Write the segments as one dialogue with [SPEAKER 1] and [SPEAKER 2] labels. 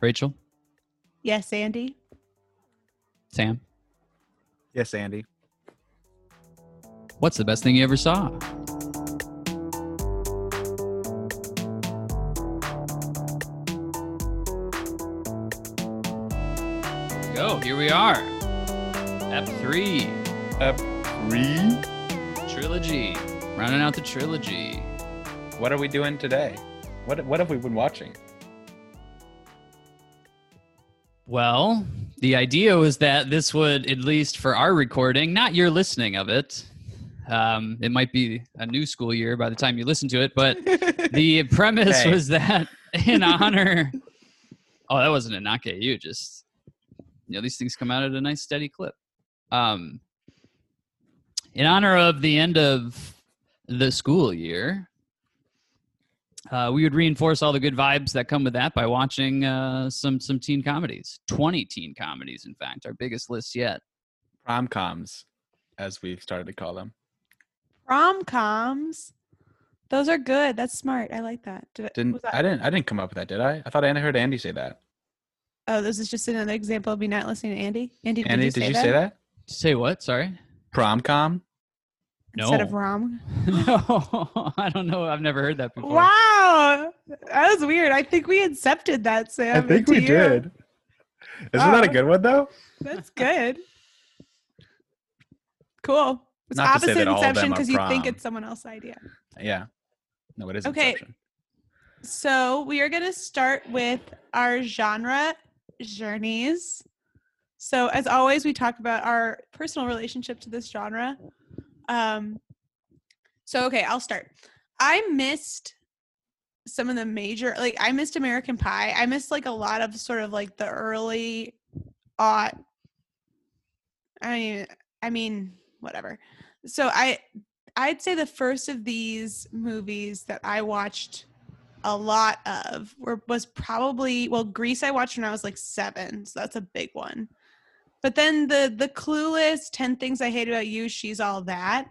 [SPEAKER 1] Rachel,
[SPEAKER 2] Yes, Andy.
[SPEAKER 1] Sam,
[SPEAKER 3] Yes, Andy.
[SPEAKER 1] what's the best thing you ever saw? Go, here we are. F3
[SPEAKER 3] Three.
[SPEAKER 1] trilogy. Rounding out the trilogy.
[SPEAKER 3] What are we doing today? What What have we been watching?
[SPEAKER 1] Well, the idea was that this would, at least for our recording, not your listening of it. Um, it might be a new school year by the time you listen to it, but the premise
[SPEAKER 3] Hey.
[SPEAKER 1] was that in honor. oh, that wasn't a knock at you. Just you know, these things come out at a nice steady clip. Um, in honor of the end of the school year, uh, we would reinforce all the good vibes that come with that by watching uh, some some teen comedies. Twenty teen comedies, in fact, our biggest list yet.
[SPEAKER 3] Prom coms, as we've started to call them.
[SPEAKER 2] Prom coms. Those are good. That's smart. I like that. Did,
[SPEAKER 3] didn't
[SPEAKER 2] that-
[SPEAKER 3] I didn't I didn't come up with that, did I? I thought I heard Andy say that.
[SPEAKER 2] oh, this is just another example of me not listening to Andy. Andy, did you,
[SPEAKER 3] did
[SPEAKER 2] say,
[SPEAKER 3] you
[SPEAKER 2] that?
[SPEAKER 3] say that?
[SPEAKER 1] Say what? Sorry.
[SPEAKER 3] Prom com?
[SPEAKER 2] Instead of
[SPEAKER 1] No.
[SPEAKER 2] rom?
[SPEAKER 1] no, I don't know. I've never heard that before.
[SPEAKER 2] Wow, that was weird. I think we accepted that, Sam. into you. Did.
[SPEAKER 3] Isn't that a
[SPEAKER 2] Oh.
[SPEAKER 3] good one though?
[SPEAKER 2] That's good. Cool. It's
[SPEAKER 3] Not
[SPEAKER 2] opposite
[SPEAKER 3] that
[SPEAKER 2] inception because you think it's someone else's idea.
[SPEAKER 3] Yeah. No, it is
[SPEAKER 2] Okay.
[SPEAKER 3] Inception.
[SPEAKER 2] So we are going to start with our genre journeys. So as always, we talk about our personal relationship to this genre. Um, so okay, I'll start. I missed some of the major, like I missed American Pie. I missed like a lot of sort of like the early, aught. I mean, I mean, whatever. So I, I'd say the first of these movies that I watched a lot of were was probably well Grease I watched when I was like 7 so that's a big one but then the the clueless 10 things I hate about you she's all that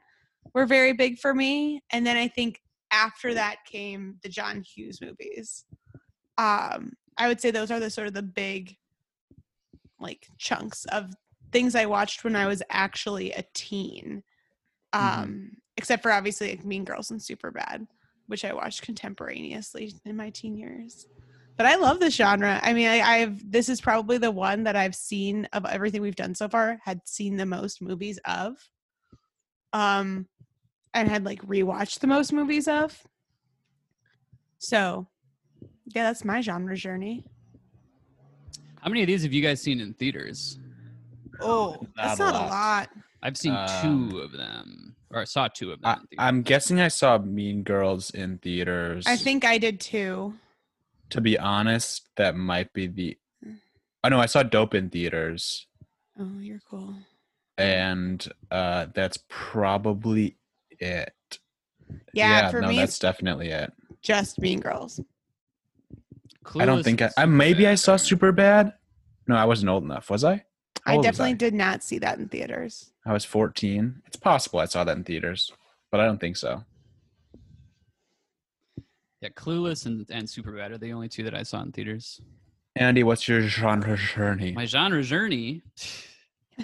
[SPEAKER 2] were very big for me and then I think after that came the John Hughes movies um I would say those are the sort of the big like chunks of things I watched when I was actually a teen um
[SPEAKER 3] Mhm.
[SPEAKER 2] except for obviously like Mean Girls and Superbad which I watched contemporaneously in my teen years. But I love this genre. I mean, I, I've this is probably the one that I've seen of everything we've done so far, had seen the most movies of. Um and had like rewatched the most movies of. So yeah, that's my genre journey.
[SPEAKER 1] How many of these have you guys seen in theaters?
[SPEAKER 2] Oh, that's not
[SPEAKER 3] Not a
[SPEAKER 2] a
[SPEAKER 3] lot.
[SPEAKER 2] lot.
[SPEAKER 1] I've seen
[SPEAKER 3] Um,
[SPEAKER 1] two of them, or I saw two of them.
[SPEAKER 3] I,
[SPEAKER 1] in.
[SPEAKER 3] I'm guessing I saw Mean Girls in theaters.
[SPEAKER 2] I think I did too.
[SPEAKER 3] To be honest, that might be the I know I saw Dope in theaters.
[SPEAKER 2] Oh, you're cool.
[SPEAKER 3] and uh that's probably it.
[SPEAKER 2] Yeah, for
[SPEAKER 3] no
[SPEAKER 2] me,
[SPEAKER 3] that's definitely it.
[SPEAKER 2] just Mean Girls.
[SPEAKER 3] i don't think I, I maybe i saw super bad? No i wasn't old enough was i? How
[SPEAKER 2] I
[SPEAKER 3] old was
[SPEAKER 2] definitely did not see that in theaters.
[SPEAKER 3] i was 14 it's possible i saw that in theaters but i don't think so
[SPEAKER 1] Yeah, Clueless and, and Superbad are the only two that I saw in theaters.
[SPEAKER 3] andy what's your genre journey
[SPEAKER 1] My genre journey.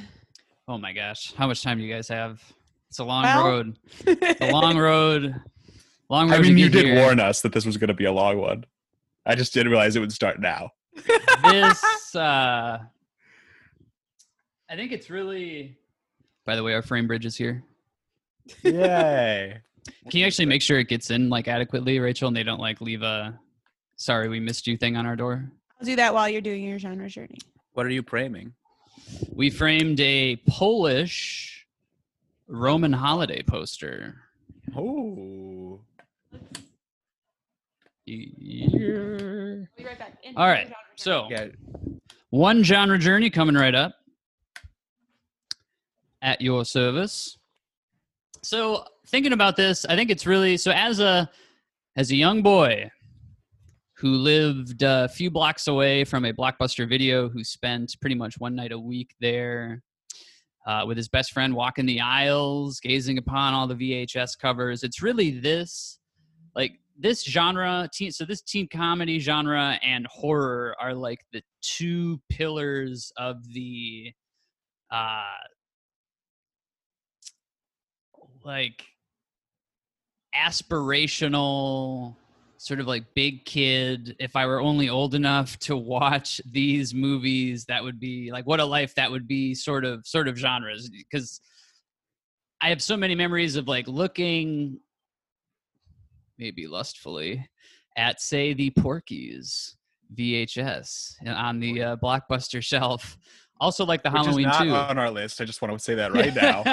[SPEAKER 1] Oh my gosh, how much time do you guys have? It's a long
[SPEAKER 2] Well-
[SPEAKER 1] road. A long road. Long road.
[SPEAKER 3] i mean you did
[SPEAKER 1] here.
[SPEAKER 3] warn us that this was going to be a long one i just didn't realize it would start now
[SPEAKER 1] This. uh I think it's really. By the way, our Framebridge is here.
[SPEAKER 3] yay
[SPEAKER 1] Can you actually make sure it gets in like adequately, Rachel, and they don't like leave a "sorry we missed you" thing on our door?
[SPEAKER 2] I'll do that while you're doing your genre journey.
[SPEAKER 3] what are you framing
[SPEAKER 1] We framed a Polish Roman holiday poster.
[SPEAKER 3] oh
[SPEAKER 1] Yeah.
[SPEAKER 2] Be right back.
[SPEAKER 1] All right, so
[SPEAKER 3] yeah
[SPEAKER 1] one genre journey coming right up at your service. So thinking about this, I think it's really so as a as a young boy who lived a few blocks away from a blockbuster video, who spent pretty much one night a week there uh, with his best friend walking the aisles, gazing upon all the VHS covers. It's really this, like this genre teen so this teen comedy genre and horror are like the two pillars of the uh like aspirational sort of like big kid. If i were only old enough to watch these movies that would be like what a life that would be sort of sort of genres. Because i have so many memories of like looking maybe lustfully at say the Porky's vhs on the uh, blockbuster shelf. Also like the
[SPEAKER 3] Which
[SPEAKER 1] halloween
[SPEAKER 3] is not
[SPEAKER 1] 2
[SPEAKER 3] on our list. I just want to say that right now.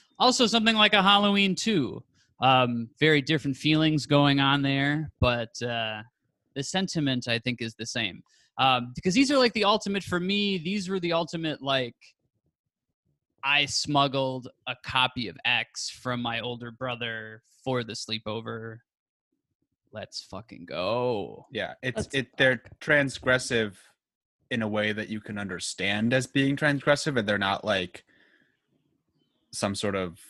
[SPEAKER 1] also something like a halloween 2 um, very different feelings going on there but uh, the sentiment i think is the same. Um, because these are like the ultimate for me these were the ultimate like i smuggled a copy of x from my older brother for the sleepover. Let's fucking go.
[SPEAKER 3] Yeah, it's
[SPEAKER 2] Let's
[SPEAKER 3] it. They're transgressive in a way that you can understand as being transgressive, and they're not like some sort of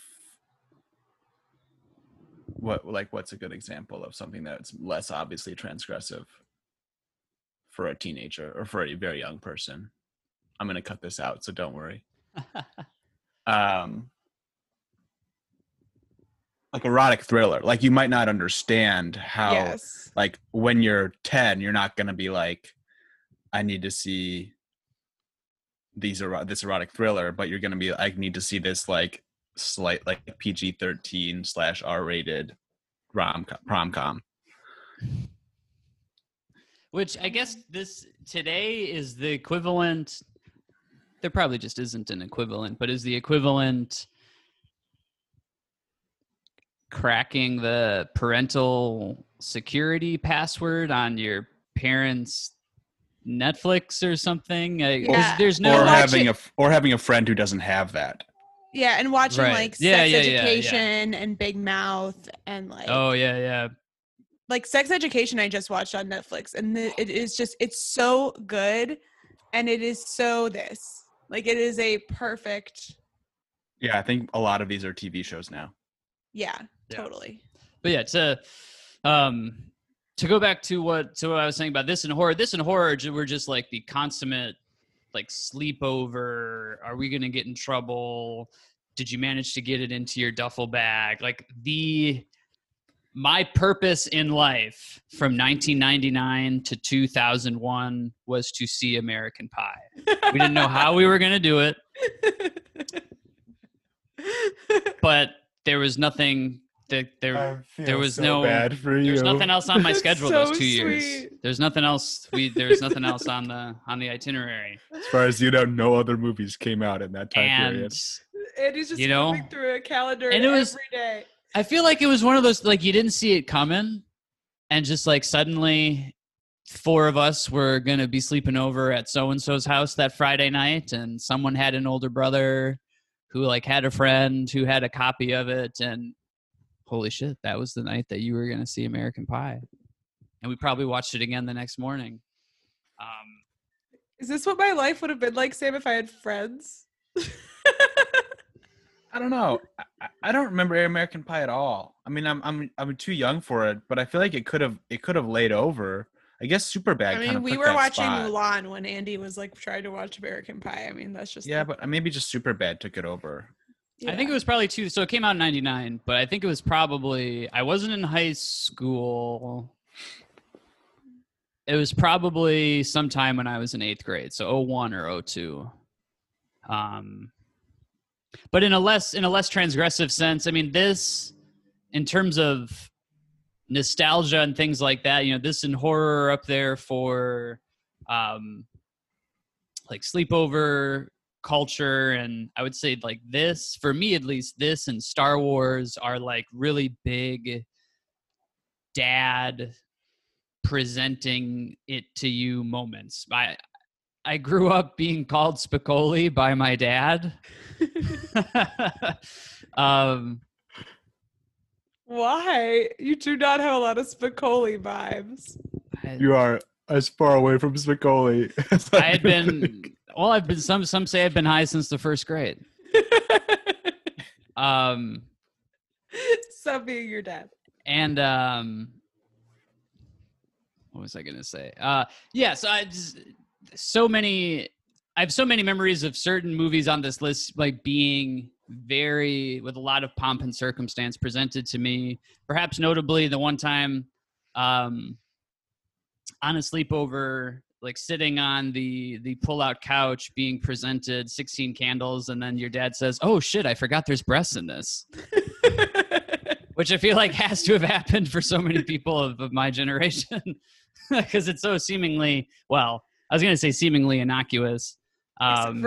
[SPEAKER 3] what like what's a good example of something that's less obviously transgressive for a teenager or for a very young person. I'm gonna cut this out, so don't worry. um like erotic thriller like you might not understand how
[SPEAKER 2] yes.
[SPEAKER 3] like when you're 10 you're not going to be like i need to see these ero- this erotic thriller but you're going to be like, i need to see this like slight like pg-13 slash r-rated rom prom-com
[SPEAKER 1] Which I guess this today is the equivalent. There probably just isn't an equivalent, but is the equivalent cracking the parental security password on your parents' Netflix or something? Uh, 'cause
[SPEAKER 2] Yeah.
[SPEAKER 1] There's
[SPEAKER 3] or
[SPEAKER 1] no.
[SPEAKER 2] watch
[SPEAKER 3] having
[SPEAKER 2] it-
[SPEAKER 3] a f- or having a friend who doesn't have that
[SPEAKER 2] Yeah, and watching
[SPEAKER 1] Right.
[SPEAKER 2] like
[SPEAKER 1] Yeah,
[SPEAKER 2] Sex
[SPEAKER 1] yeah, yeah, yeah.
[SPEAKER 2] Education and Big Mouth and like
[SPEAKER 1] Oh yeah, yeah.
[SPEAKER 2] like Sex Education I just watched on Netflix and the, it is just it's so good and it is so this. Like it is a perfect
[SPEAKER 3] yeah i think a lot of these are tv shows now
[SPEAKER 2] yeah,
[SPEAKER 1] Yeah.
[SPEAKER 2] totally.
[SPEAKER 1] but yeah to um to go back to what to what i was saying about this and horror this and horror were just like the consummate like sleepover are we gonna get in trouble? Did you manage to get it into your duffel bag? Like the my purpose in life from 1999 to 2001 was to see american pie. We didn't know how we were going to do it. But there was nothing that there there was no
[SPEAKER 3] bad for
[SPEAKER 1] there's nothing else on my schedule
[SPEAKER 2] so
[SPEAKER 1] those two years. There's nothing else. We there's nothing else on the on the itinerary.
[SPEAKER 3] as far as you know no other movies came out in that time
[SPEAKER 1] And
[SPEAKER 3] period
[SPEAKER 2] Andy's just
[SPEAKER 1] You know?
[SPEAKER 2] through a calendar
[SPEAKER 1] And it was-
[SPEAKER 2] every day.
[SPEAKER 1] I feel like it was one of those like you didn't see it coming, and just like suddenly, four of us were gonna be sleeping over at so and so's house that Friday night, and someone had an older brother who like had a friend who had a copy of it, and holy shit, that was the night that you were gonna see American Pie, and we probably watched it again the next morning. Um,
[SPEAKER 2] Is this what my life would have been like, Sam, if I had friends?
[SPEAKER 3] I don't know. I- I, I don't remember American Pie at all. I mean, I'm I'm I'm too young for it, but I feel like it could have it could have laid over. I guess Superbad.
[SPEAKER 2] I mean, we were watching
[SPEAKER 3] spot.
[SPEAKER 2] Mulan when Andy was like trying to watch American Pie. I mean, that's just
[SPEAKER 3] Yeah,
[SPEAKER 2] the-
[SPEAKER 3] but maybe just Superbad took it over.
[SPEAKER 1] I think it was probably two. So it came out in '99, but I think it was probably I wasn't in high school. It was probably sometime when I was in eighth grade, so 01 or 02. Um, but in a less in a less transgressive sense, I mean, this in terms of nostalgia and things like that, you know, this and horror up there for um, like sleepover culture and i would say like this for me at least this and star wars are like really big dad presenting it to you moments i i grew up being called spicoli by my dad um
[SPEAKER 2] Why? You do not have a lot of Spicoli vibes.
[SPEAKER 3] You are as far away from Spicoli. as
[SPEAKER 1] I had been
[SPEAKER 3] think.
[SPEAKER 1] Well i've been some some say i've been high since the first grade um
[SPEAKER 2] Stop being your dad.
[SPEAKER 1] and um, what was I gonna say? Uh, yeah, so I just so many. I have so many memories of certain movies on this list, like being very with a lot of pomp and circumstance presented to me. Perhaps notably, the one time um, on a sleepover, like sitting on the the pull-out couch, being presented 16 candles, and then your dad says, "Oh shit, I forgot there's breasts in this." which I feel like has to have happened for so many people of, of my generation because it's so seemingly well. I was going to say seemingly innocuous. Um,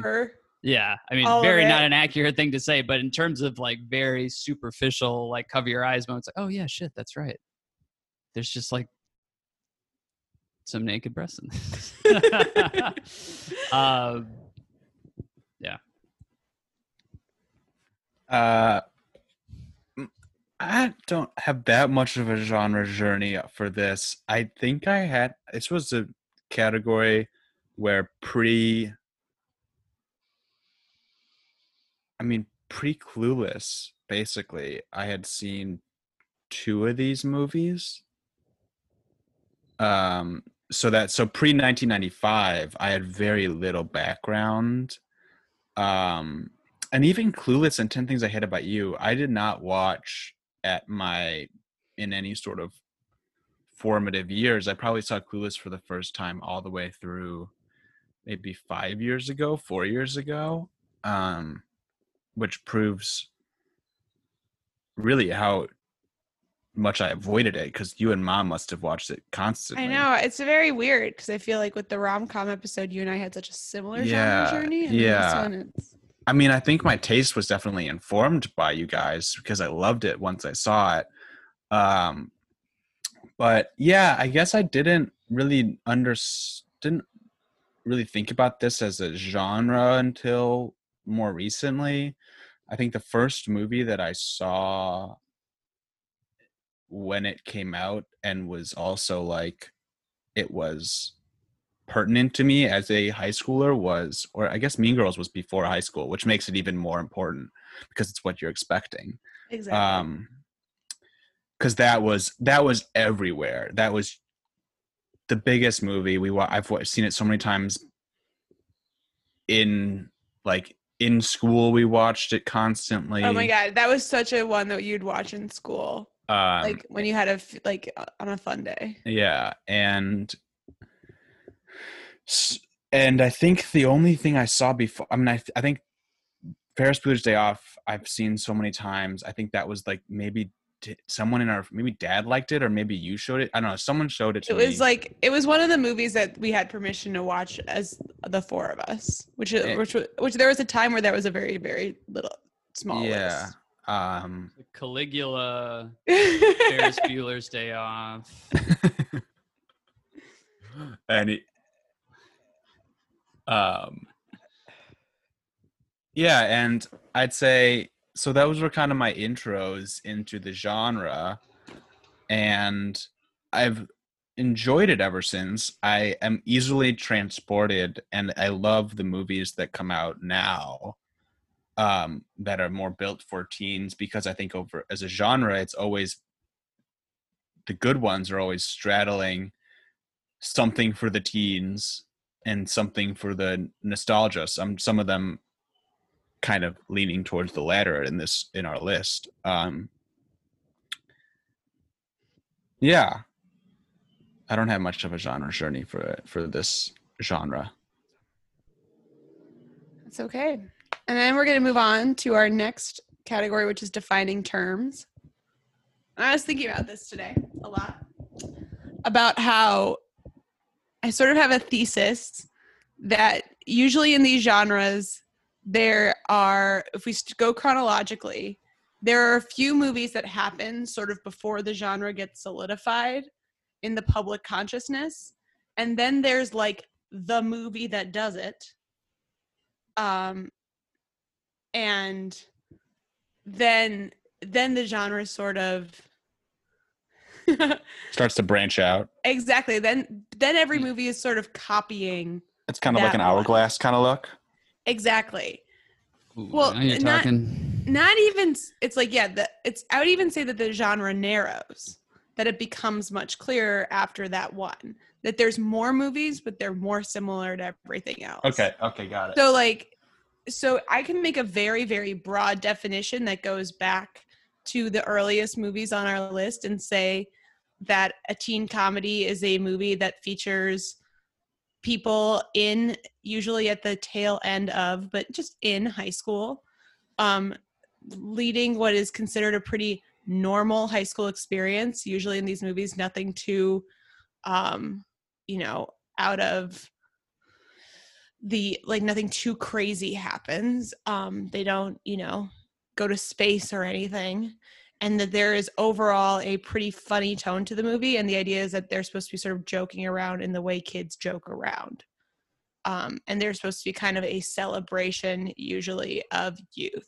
[SPEAKER 1] yeah, I mean, very not an accurate thing to say, but in terms of like very superficial, like cover your eyes moments, like, oh yeah, shit, that's right. There's just like some naked breasts in this. Yeah,
[SPEAKER 3] Uh, I don't have that much of a genre journey for this. I think I had this was a category where pre I mean pre clueless basically I had seen two of these movies. Um so that so pre 1995 I had very little background um and even clueless and 10 things i hate about you i did not watch at my in any sort of formative years. I probably saw clueless for the first time all the way through maybe five years ago four years ago um which proves really how much i avoided it because you and mom must have watched it constantly
[SPEAKER 2] I know it's very weird because I feel like with the rom com episode, you and I had such a similar
[SPEAKER 3] Yeah,
[SPEAKER 2] genre journey. And
[SPEAKER 3] yeah. I mean, I think my taste was definitely informed by you guys because I loved it once I saw it. Um, but yeah, I guess I didn't really under didn't really think about this as a genre until more recently. I think the first movie that I saw when it came out and was also like it was pertinent to me as a high schooler was or i guess mean girls was before high school which makes it even more important because it's what you're expecting.
[SPEAKER 2] Exactly.
[SPEAKER 3] um because that was that was everywhere. That was the biggest movie. We wa- i've seen it so many times in like in school we watched it constantly.
[SPEAKER 2] Oh my god, that was such a one that you'd watch in school,
[SPEAKER 3] um,
[SPEAKER 2] like when you had a like on a fun day.
[SPEAKER 3] Yeah, and and I think the only thing I saw before, I mean, I, th- I think Ferris Bueller's Day Off, I've seen so many times. I think that was like maybe someone in our maybe dad liked it or maybe you showed it. I don't know. Someone showed it to me.
[SPEAKER 2] It
[SPEAKER 3] me.
[SPEAKER 2] was like it was one of the movies that we had permission to watch as the four of us, which is
[SPEAKER 3] Eh.
[SPEAKER 2] which which there was a time where that was a very very little small
[SPEAKER 3] yeah. Um,
[SPEAKER 1] Caligula. Ferris Bueller's Day Off.
[SPEAKER 3] and it, um yeah and i'd say so those were kind of my intros into the genre and i've enjoyed it ever since i am easily transported and i love the movies that come out now um that are more built for teens because i think over as a genre it's always the good ones are always straddling something for the teens and something for the nostalgia. Some some of them kind of leaning towards the latter in this in our list. Um, yeah, I don't have much of a genre journey for for this genre.
[SPEAKER 2] It's okay. And then we're going to move on to our next category, which is defining terms. I was thinking about this today a lot about how I sort of have a thesis that usually in these genres, there are, if we go chronologically, there are a few movies that happen sort of before the genre gets solidified in the public consciousness. And then there's like the movie that does it um and then then the genre sort of
[SPEAKER 3] Starts to branch out.
[SPEAKER 2] exactly then then every mm. movie is sort of copying
[SPEAKER 3] It's kind of like
[SPEAKER 2] That
[SPEAKER 3] an
[SPEAKER 2] one.
[SPEAKER 3] hourglass kind of look.
[SPEAKER 2] exactly
[SPEAKER 1] Ooh,
[SPEAKER 2] Well,
[SPEAKER 1] you're
[SPEAKER 2] not-
[SPEAKER 1] talking.
[SPEAKER 2] not even it's like yeah the it's i would even say that the genre narrows that it becomes much clearer after that one that there's more movies but they're more similar to everything else
[SPEAKER 3] Okay, okay, got it.
[SPEAKER 2] so like so i can make a very very broad definition that goes back to the earliest movies on our list and say that a teen comedy is a movie that features people in usually at the tail end of but just in high school um leading what is considered a pretty normal high school experience. Usually in these movies nothing too um you know out of the like nothing too crazy happens um they don't you know go to space or anything and that there is overall a pretty funny tone to the movie and the idea is that they're supposed to be sort of joking around in the way kids joke around um, and they're supposed to be kind of a celebration usually of youth.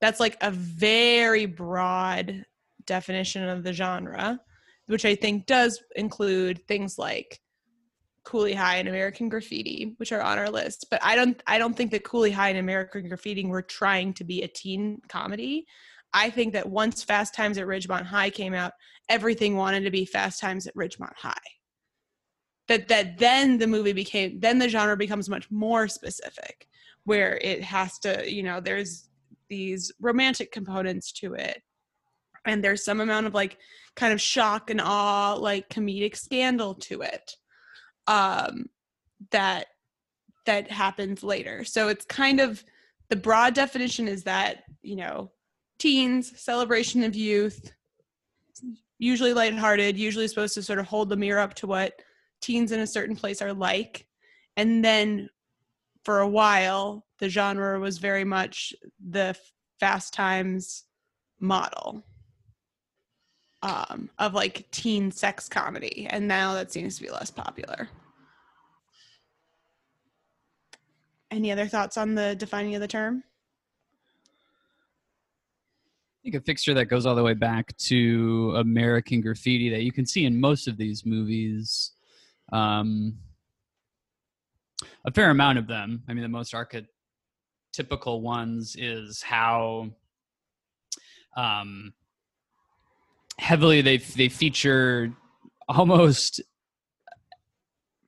[SPEAKER 2] That's like a very broad definition of the genre which i think does include things like Cooley High and American Graffiti, which are on our list. But I don't I don't think that Cooley High and American Graffiti were trying to be a teen comedy. I think that once Fast Times at Ridgemont High came out, everything wanted to be Fast Times at Ridgemont High. That that then the movie became then the genre becomes much more specific, where it has to, you know, there's these romantic components to it. And there's some amount of like kind of shock and awe, like comedic scandal to it um, that that happens later. So it's kind of the broad definition is that you know teens celebration of youth, usually lighthearted, usually supposed to sort of hold the mirror up to what teens in a certain place are like, and then for a while the genre was very much the Fast Times model um, of like teen sex comedy, and now that seems to be less popular. Any other thoughts on the defining of the term?
[SPEAKER 1] I think a fixture that goes all the way back to American Graffiti that you can see in most of these movies. Um, a fair amount of them. I mean, the most archetypical ones is how um, heavily they they feature almost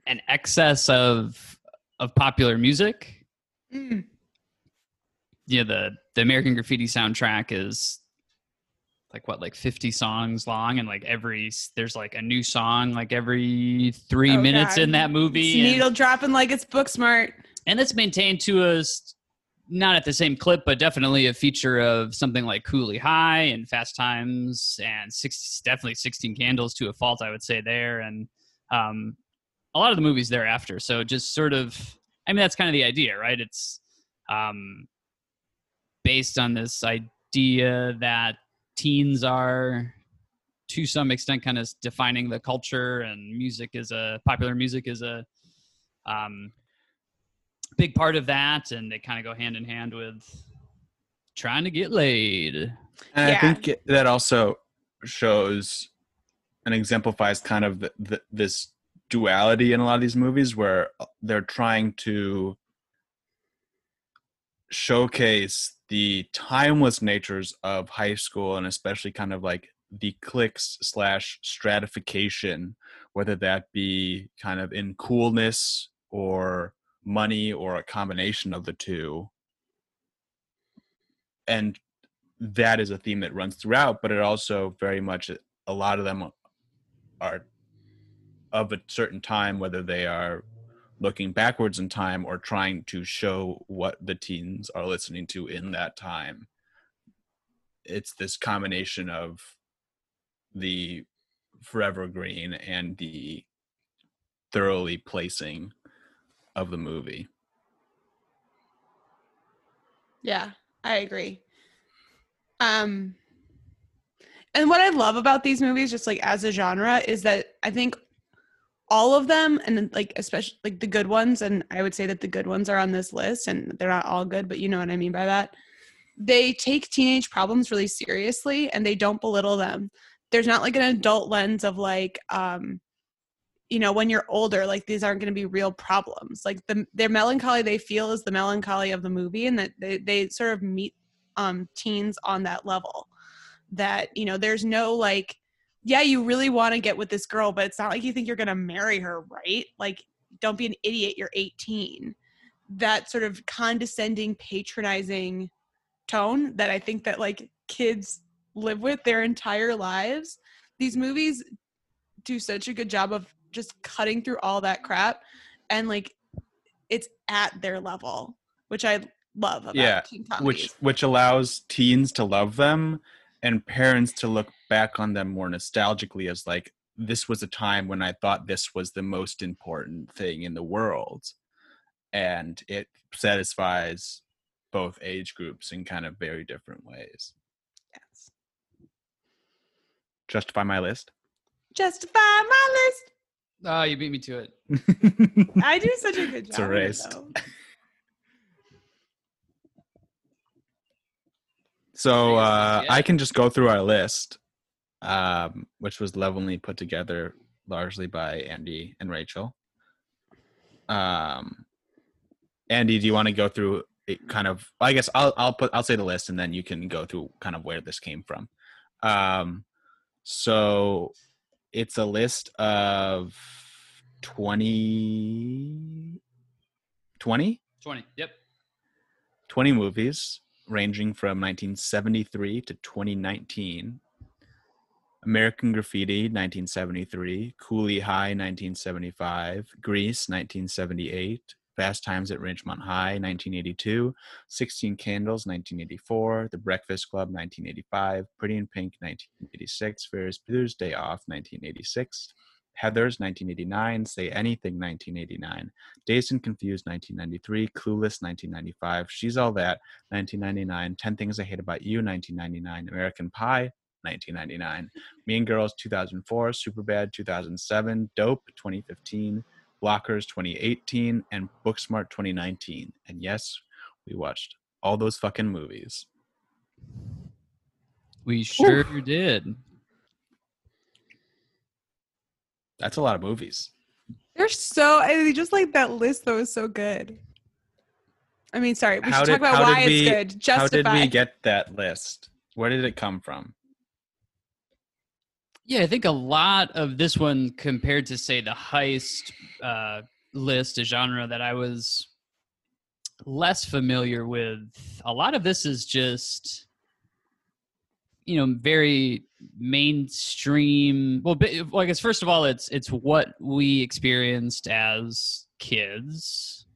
[SPEAKER 1] an excess of of popular music
[SPEAKER 2] Mm.
[SPEAKER 1] yeah the the american graffiti soundtrack is like what like 50 songs long and like every there's like a new song like every three
[SPEAKER 2] Oh,
[SPEAKER 1] minutes
[SPEAKER 2] God.
[SPEAKER 1] in that movie
[SPEAKER 2] It's
[SPEAKER 1] and,
[SPEAKER 2] needle dropping like it's Booksmart.
[SPEAKER 1] and it's maintained to us not at the same clip but definitely a feature of something like cooley high and fast times and definitely 16 candles to a fault i would say there. And um, a lot of the movies thereafter. So just sort of i mean that's kind of the idea right? It's um, based on this idea that teens are to some extent kind of defining the culture and music is a popular music is a um, big part of that and they kind of go hand in hand with trying to get laid
[SPEAKER 3] And
[SPEAKER 2] Yeah.
[SPEAKER 3] I think it- that also shows and exemplifies kind of the, the, this duality in a lot of these movies where uh, they're trying to showcase the timeless natures of high school and especially kind of like the cliques slash stratification whether that be kind of in coolness or money or a combination of the two. And that is a theme that runs throughout but it also very much a lot of them are of a certain time whether they are looking backwards in time or trying to show what the teens are listening to in that time. It's this combination of the forever green and the thoroughly placing of the movie
[SPEAKER 2] Yeah, I agree. Um and what I love about these movies just like as a genre is that I think all of them and like especially like the good ones and I would say that the good ones are on this list and they're not all good but you know what I mean by that. They take teenage problems really seriously and they don't belittle them. There's not like an adult lens of like um you know when you're older like these aren't going to be real problems. Like the their melancholy they feel is the melancholy of the movie and that they, they sort of meet um teens on that level. That you know there's no like yeah you really want to get with this girl but it's not like you think you're going to marry her right? Like don't be an idiot you're 18 that sort of condescending patronizing tone that i think that like kids live with their entire lives. These movies do such a good job of just cutting through all that crap and like it's at their level which i love about
[SPEAKER 3] Yeah,
[SPEAKER 2] teen
[SPEAKER 3] which which allows teens to love them and parents to look back on them more nostalgically as like this was a time when I thought this was the most important thing in the world. And it satisfies both age groups in kind of very different ways.
[SPEAKER 2] Yes.
[SPEAKER 3] Justify my list.
[SPEAKER 2] justify my list
[SPEAKER 1] Oh, you beat me to it.
[SPEAKER 2] I do such a good job.
[SPEAKER 3] It's
[SPEAKER 2] of it,
[SPEAKER 3] erased. So uh,
[SPEAKER 1] Yeah.
[SPEAKER 3] I can just go through our list, um, which was lovingly put together largely by Andy and Rachel. Um, Andy, do you want to go through it kind of? I guess I'll I'll put I'll say the list, and then you can go through kind of where this came from. Um, so it's a list of 20 20
[SPEAKER 1] 20. Yep.
[SPEAKER 3] 20 movies ranging from 1973 to 2019 american graffiti 1973 cooley high 1975 grease 1978 fast times at ridgemont high 1982 16 candles 1984 the breakfast club 1985 pretty in pink 1986 ferris bueller's day off 1986 heathers 1989 say anything 1989 Dazed and Confused 1993, Clueless 1995, She's All That 1999, 10 Things I Hate About You 1999, American Pie 1999, Mean Girls 2004, Superbad 2007, Dope 2015, Blockers 2018, and Booksmart 2019. And yes, we watched all those fucking movies.
[SPEAKER 1] We sure did.
[SPEAKER 3] That's a lot of movies.
[SPEAKER 2] They're so I mean, just like that list though is so good. I mean, sorry, we
[SPEAKER 3] How
[SPEAKER 2] should
[SPEAKER 3] did-
[SPEAKER 2] talk about why
[SPEAKER 3] did
[SPEAKER 2] it's
[SPEAKER 3] good.
[SPEAKER 2] good.
[SPEAKER 3] How did we get that list? Where did it come from?
[SPEAKER 1] Yeah, I think a lot of this one compared to say the heist uh, list, a genre that I was less familiar with. A lot of this is just you know very mainstream. Well, well, I guess first of all, it's it's what we experienced as kids.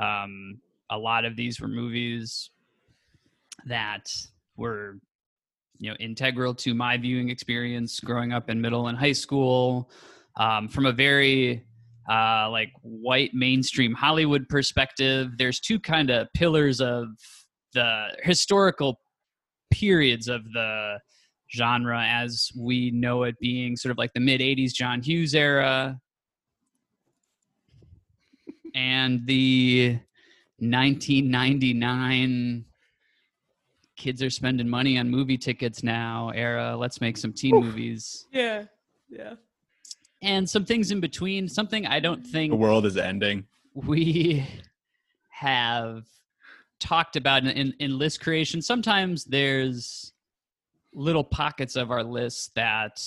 [SPEAKER 1] Um, a lot of these were movies that were you know integral to my viewing experience growing up in middle and high school um, from a very uh, like white mainstream hollywood perspective there's two kind of pillars of the historical periods of the genre as we know it being sort of like the mid 80s john hughes era. And the 1999 kids are spending money on movie tickets now era let's make some teen
[SPEAKER 2] Oof.
[SPEAKER 1] movies
[SPEAKER 2] Yeah. Yeah.
[SPEAKER 1] and some things in between something i don't think
[SPEAKER 3] The world is ending.
[SPEAKER 1] we have talked about in, in, in list creation sometimes there's little pockets of our list that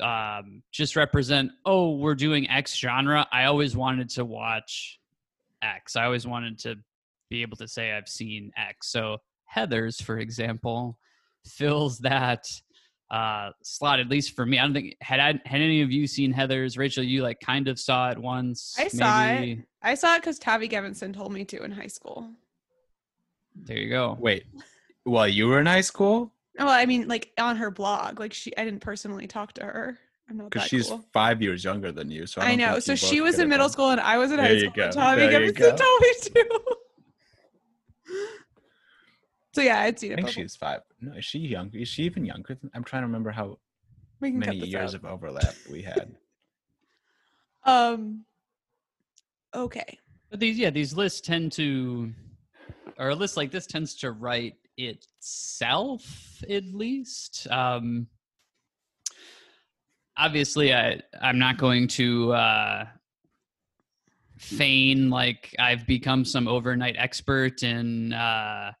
[SPEAKER 1] um, just represent oh we're doing x genre i always wanted to watch x i always wanted to be able to say i've seen x so heathers for example fills that uh slot at least for me i don't think had i had any of you seen heathers rachel you like kind of saw it once
[SPEAKER 2] I saw it. I saw it because Tavi Gevinson told me to in high school.
[SPEAKER 1] there you go
[SPEAKER 3] Wait, while you were in high school?
[SPEAKER 2] Well, I mean, like on her blog. Like she, I didn't personally talk to her. I'm not
[SPEAKER 3] Because she's
[SPEAKER 2] cool.
[SPEAKER 3] five years younger than you. So I,
[SPEAKER 2] I, know. So she was in middle
[SPEAKER 3] done-
[SPEAKER 2] school and I was in
[SPEAKER 3] There
[SPEAKER 2] high
[SPEAKER 3] you
[SPEAKER 2] school.
[SPEAKER 3] go.
[SPEAKER 2] and Tavi
[SPEAKER 3] There you
[SPEAKER 2] Gevinson
[SPEAKER 3] go.
[SPEAKER 2] told me to. so yeah, I'd seen
[SPEAKER 3] I think
[SPEAKER 2] before.
[SPEAKER 3] she's five. No, is she young? Is she even younger? Than, I'm trying to remember how many years
[SPEAKER 2] out.
[SPEAKER 3] of overlap we had.
[SPEAKER 2] Um. Okay.
[SPEAKER 1] But these, yeah, these lists tend to, or a list like this tends to write itself at least. Um, obviously, I I'm not going to uh, feign like I've become some overnight expert in uh,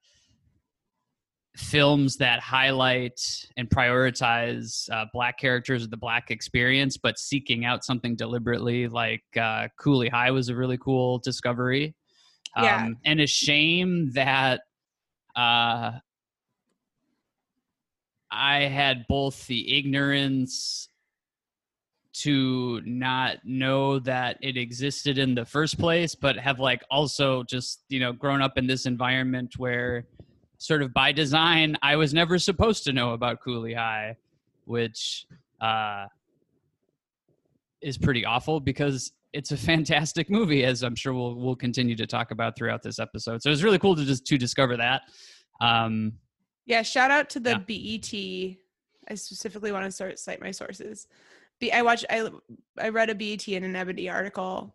[SPEAKER 1] films that highlight and prioritize uh, black characters or the black experience, but seeking out something deliberately, like uh, Cooley High was a really cool discovery. Um,
[SPEAKER 2] Yeah.
[SPEAKER 1] And a shame that uh, I had both the ignorance to not know that it existed in the first place, but have like also just, you know, grown up in this environment where sort of by design, I was never supposed to know about Cooley High, which uh, is pretty awful because it's a fantastic movie, as I'm sure we'll we'll continue to talk about throughout this episode. So it was really cool to just to discover that. Um,
[SPEAKER 2] Yeah, shout out to the
[SPEAKER 1] Yeah.
[SPEAKER 2] BET. I specifically want to start cite my sources. B- I watched I I read a BET and an Ebony article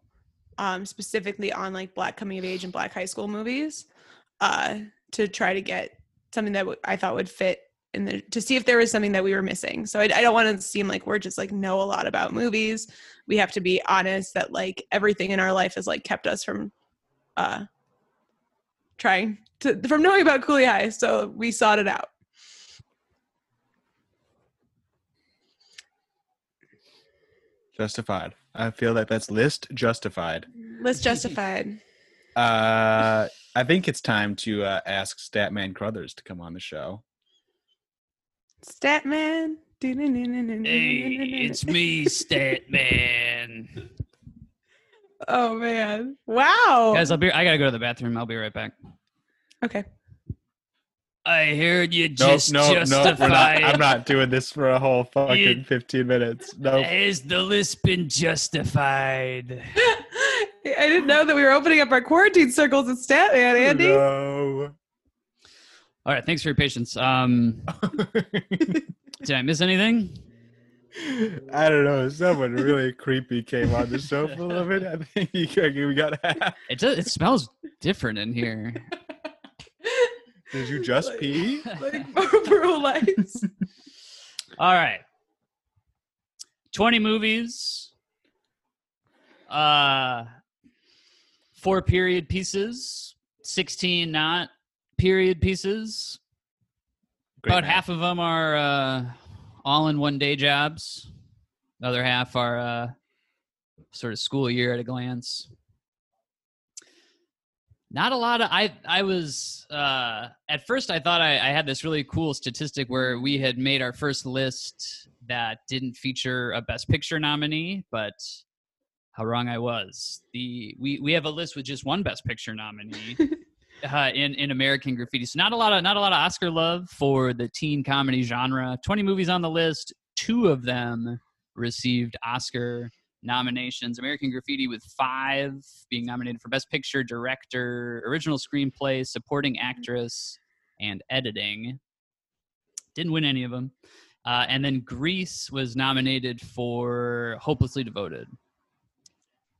[SPEAKER 2] um specifically on like black coming of age and black high school movies uh to try to get something that w- I thought would fit in the to see if there was something that we were missing. So I, I don't want to seem like we're just like know a lot about movies. We have to be honest that like everything in our life has like kept us from uh trying to from knowing about Cooley High. So we sought it out.
[SPEAKER 3] Justified. I feel like that's list justified.
[SPEAKER 2] List justified.
[SPEAKER 3] Uh, I think it's time to uh, ask Scatman Crothers to come on the show.
[SPEAKER 2] Scatman.
[SPEAKER 1] hey, it's me, Scatman.
[SPEAKER 2] Oh man! Wow.
[SPEAKER 1] Guys, I'll be. I gotta go to the bathroom. I'll be right back.
[SPEAKER 2] okay.
[SPEAKER 1] I heard you
[SPEAKER 3] No,
[SPEAKER 1] just
[SPEAKER 3] no, no,
[SPEAKER 1] justified.
[SPEAKER 3] we're not, I'm not doing this for a whole fucking
[SPEAKER 1] You-
[SPEAKER 3] 15 minutes. No.
[SPEAKER 1] Has the list been justified?
[SPEAKER 2] I didn't know that we were opening up our quarantine circles at Scatman, Andy.
[SPEAKER 3] No.
[SPEAKER 1] All right, thanks for your patience. Um, did I miss anything?
[SPEAKER 3] I don't know. Someone really creepy came on the show for a little bit. I think you- we got to
[SPEAKER 1] It does. It smells different in here.
[SPEAKER 3] Did you just
[SPEAKER 2] Like-
[SPEAKER 3] pee?
[SPEAKER 2] like Marlboro Lights.
[SPEAKER 1] All right. 20 movies. Uh four period pieces, 16 not period pieces.
[SPEAKER 3] Great
[SPEAKER 1] About
[SPEAKER 3] math.
[SPEAKER 1] half of them are uh all in one day jobs. The other half are uh sort of school year at a glance. Not a lot of I I was uh at first I thought I, I had this really cool statistic where we had made our first list that didn't feature a best picture nominee, but how wrong I was. The we we have a list with just one best picture nominee uh, in in American Graffiti. So not a lot of not a lot of Oscar love for the teen comedy genre. Twenty movies on the list. Two of them received Oscar nominations. American Graffiti with five being nominated for Best Picture, Director, Original Screenplay, Supporting Actress, and Editing. Didn't win any of them. Uh, and then Grease was nominated for Hopelessly Devoted.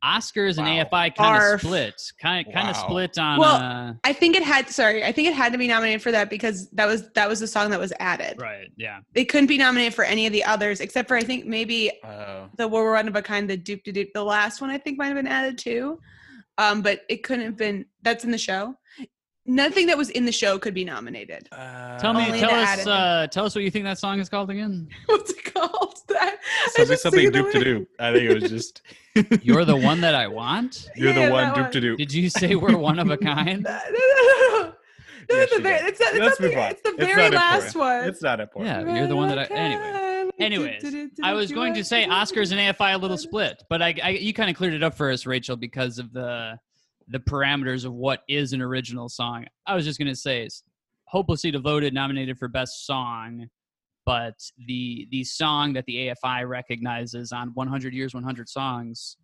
[SPEAKER 1] Oscars and
[SPEAKER 3] Wow.
[SPEAKER 1] AFI kind
[SPEAKER 2] Barf.
[SPEAKER 1] of split. Kind kind of split on.
[SPEAKER 2] Well,
[SPEAKER 1] uh,
[SPEAKER 2] I think it had. Sorry, I think it had to be nominated for that because that was that was the song that was added.
[SPEAKER 1] right. Yeah.
[SPEAKER 2] They couldn't be nominated for any of the others except for I think maybe
[SPEAKER 3] Oh.
[SPEAKER 2] the War One of a Kind, the Dupe to Dupe, the last one I think might have been added too. Um, but it couldn't have been. That's in the show. Nothing that was in the show could be nominated.
[SPEAKER 1] Tell me, tell us, uh, tell us what you think that song is called again.
[SPEAKER 2] What's it called? That I
[SPEAKER 3] Something,
[SPEAKER 2] just
[SPEAKER 3] something
[SPEAKER 2] sing it
[SPEAKER 3] doop to
[SPEAKER 2] away.
[SPEAKER 3] do. I think it was just.
[SPEAKER 1] You're the one that I want.
[SPEAKER 3] You're
[SPEAKER 2] Yeah,
[SPEAKER 3] the one
[SPEAKER 2] that
[SPEAKER 3] doop to do.
[SPEAKER 1] Did you say we're one of a kind?
[SPEAKER 2] No, no, no, the very, it's, not, it's,
[SPEAKER 3] Let's
[SPEAKER 2] not
[SPEAKER 3] move
[SPEAKER 2] the,
[SPEAKER 3] on.
[SPEAKER 2] it's the
[SPEAKER 3] It's
[SPEAKER 2] very last
[SPEAKER 3] important.
[SPEAKER 2] one.
[SPEAKER 3] It's not important.
[SPEAKER 1] Yeah, you're the one that I. Anyway, anyways, I was going to say Oscars and AFI a little split, but I, I you kind of cleared it up for us, Rachel, because of the the parameters of what is an original song. I was just going to say, is "Hopelessly Devoted" nominated for best song, but the the song that the AFI recognizes on 100 Years, 100 Songs